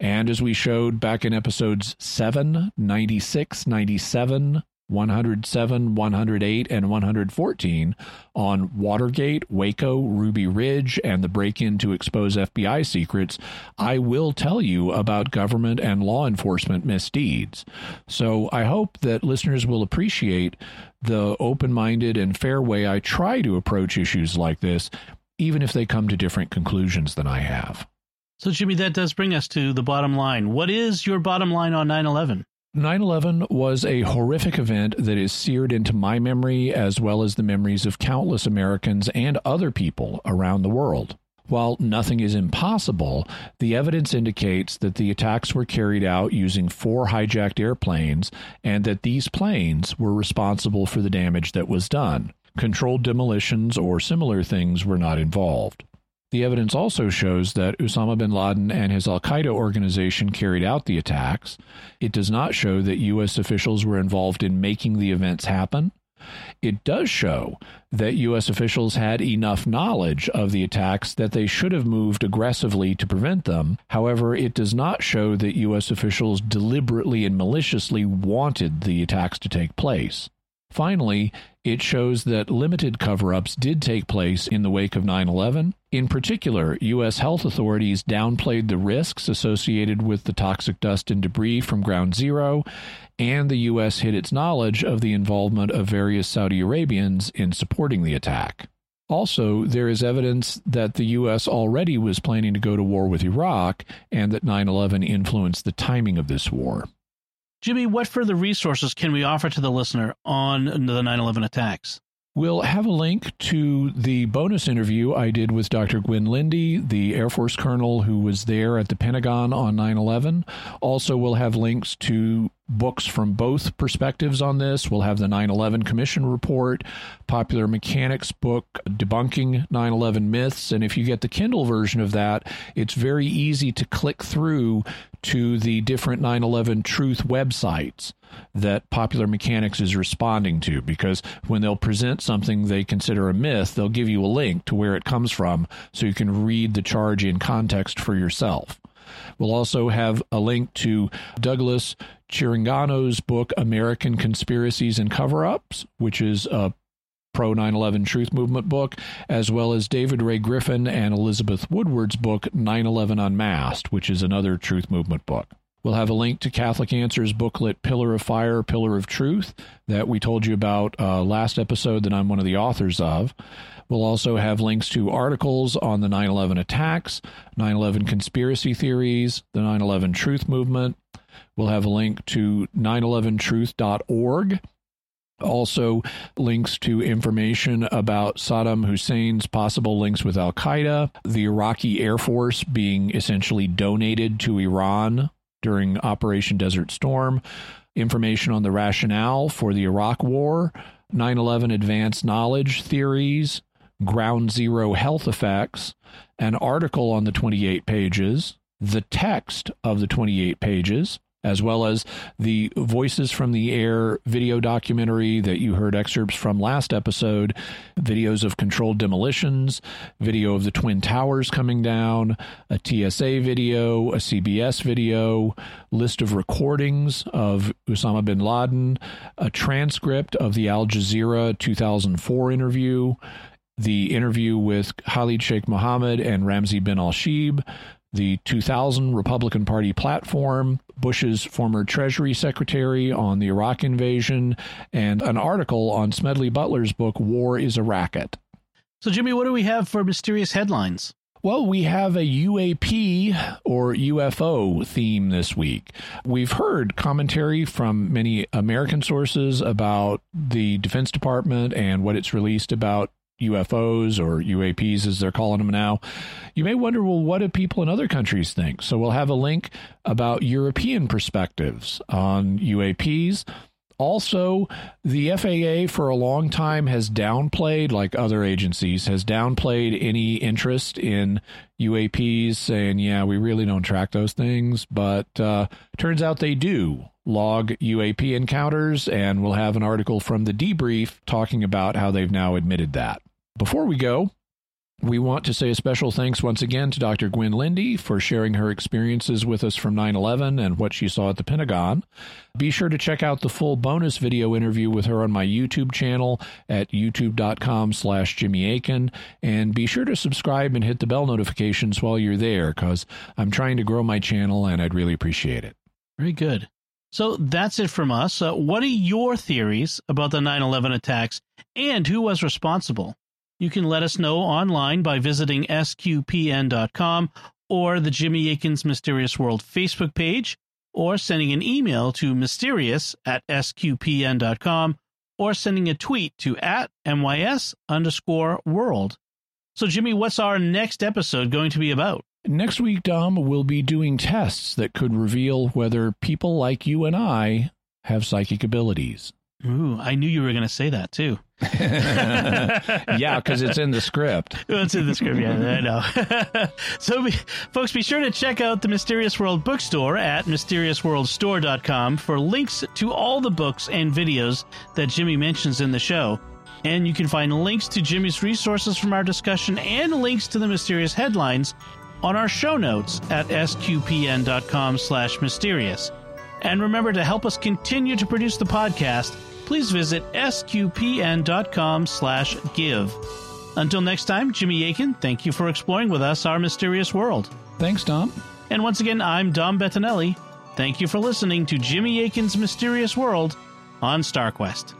And as we showed back in episodes 7, 96, 97, 107, 108, and 114 on Watergate, Waco, Ruby Ridge, and the break in to expose FBI secrets, I will tell you about government and law enforcement misdeeds. So I hope that listeners will appreciate the open minded and fair way I try to approach issues like this, even if they come to different conclusions than I have. So, Jimmy, that does bring us to the bottom line. What is your bottom line on 9 11? 9 11 was a horrific event that is seared into my memory as well as the memories of countless Americans and other people around the world. While nothing is impossible, the evidence indicates that the attacks were carried out using four hijacked airplanes and that these planes were responsible for the damage that was done. Controlled demolitions or similar things were not involved. The evidence also shows that Osama bin Laden and his Al Qaeda organization carried out the attacks. It does not show that U.S. officials were involved in making the events happen. It does show that U.S. officials had enough knowledge of the attacks that they should have moved aggressively to prevent them. However, it does not show that U.S. officials deliberately and maliciously wanted the attacks to take place. Finally, it shows that limited cover ups did take place in the wake of 9 11. In particular, U.S. health authorities downplayed the risks associated with the toxic dust and debris from Ground Zero, and the U.S. hid its knowledge of the involvement of various Saudi Arabians in supporting the attack. Also, there is evidence that the U.S. already was planning to go to war with Iraq and that 9 11 influenced the timing of this war. Jimmy, what further resources can we offer to the listener on the 9 11 attacks? We'll have a link to the bonus interview I did with Dr. Gwynn Lindy, the Air Force colonel who was there at the Pentagon on 9 11. Also, we'll have links to books from both perspectives on this. We'll have the 9 11 Commission report, Popular Mechanics book, Debunking 9 11 Myths. And if you get the Kindle version of that, it's very easy to click through to the different 9 11 truth websites that Popular Mechanics is responding to because when they'll present something they consider a myth, they'll give you a link to where it comes from so you can read the charge in context for yourself. We'll also have a link to Douglas Chirangano's book, American Conspiracies and Cover Ups, which is a pro 9 11 truth movement book, as well as David Ray Griffin and Elizabeth Woodward's book, 9 11 Unmasked, which is another truth movement book. We'll have a link to Catholic Answers booklet Pillar of Fire, Pillar of Truth that we told you about uh, last episode that I'm one of the authors of. We'll also have links to articles on the 9 11 attacks, 9 11 conspiracy theories, the 9 11 truth movement. We'll have a link to 911truth.org. Also, links to information about Saddam Hussein's possible links with Al Qaeda, the Iraqi Air Force being essentially donated to Iran during Operation Desert Storm, information on the rationale for the Iraq War, 9 11 advanced knowledge theories, ground zero health effects, an article on the 28 pages, the text of the 28 pages, as well as the Voices from the Air video documentary that you heard excerpts from last episode, videos of controlled demolitions, video of the Twin Towers coming down, a TSA video, a CBS video, list of recordings of Osama bin Laden, a transcript of the Al Jazeera 2004 interview, the interview with Khalid Sheikh Mohammed and Ramzi bin al Shibh, the 2000 Republican Party platform, Bush's former Treasury Secretary on the Iraq invasion, and an article on Smedley Butler's book, War is a Racket. So, Jimmy, what do we have for mysterious headlines? Well, we have a UAP or UFO theme this week. We've heard commentary from many American sources about the Defense Department and what it's released about UFOs or UAPs as they're calling them now, you may wonder, well, what do people in other countries think? So we'll have a link about European perspectives on UAPs. Also, the FAA for a long time has downplayed, like other agencies, has downplayed any interest in UAPs, saying, yeah, we really don't track those things. But uh, turns out they do log UAP encounters, and we'll have an article from the debrief talking about how they've now admitted that. Before we go, We want to say a special thanks once again to Dr. Gwen Lindy for sharing her experiences with us from 9 11 and what she saw at the Pentagon. Be sure to check out the full bonus video interview with her on my YouTube channel at youtube.com slash Jimmy Akin. And be sure to subscribe and hit the bell notifications while you're there because I'm trying to grow my channel and I'd really appreciate it. Very good. So that's it from us. Uh, what are your theories about the 9 11 attacks and who was responsible? You can let us know online by visiting sqpn.com or the Jimmy Akin's Mysterious World Facebook page, or sending an email to mysterious at sqpn.com, or sending a tweet to at mys underscore world. So, Jimmy, what's our next episode going to be about? Next week, Dom, we'll be doing tests that could reveal whether people like you and I have psychic abilities. Ooh, I knew you were going to say that too. [laughs] [laughs] yeah, because it's in the script. [laughs] it's in the script, yeah, I know. so, be, folks, be sure to check out the Mysterious World bookstore at mysteriousworldstore.com for links to all the books and videos that Jimmy mentions in the show. And you can find links to Jimmy's resources from our discussion and links to the mysterious headlines on our show notes at sqpn.com slash mysterious. And remember to help us continue to produce the podcast, please visit sqpn.com slash give. Until next time, Jimmy Akin, thank you for exploring with us our mysterious world. Thanks, Dom. And once again, I'm Dom Bettinelli. Thank you for listening to Jimmy Akin's Mysterious World on StarQuest.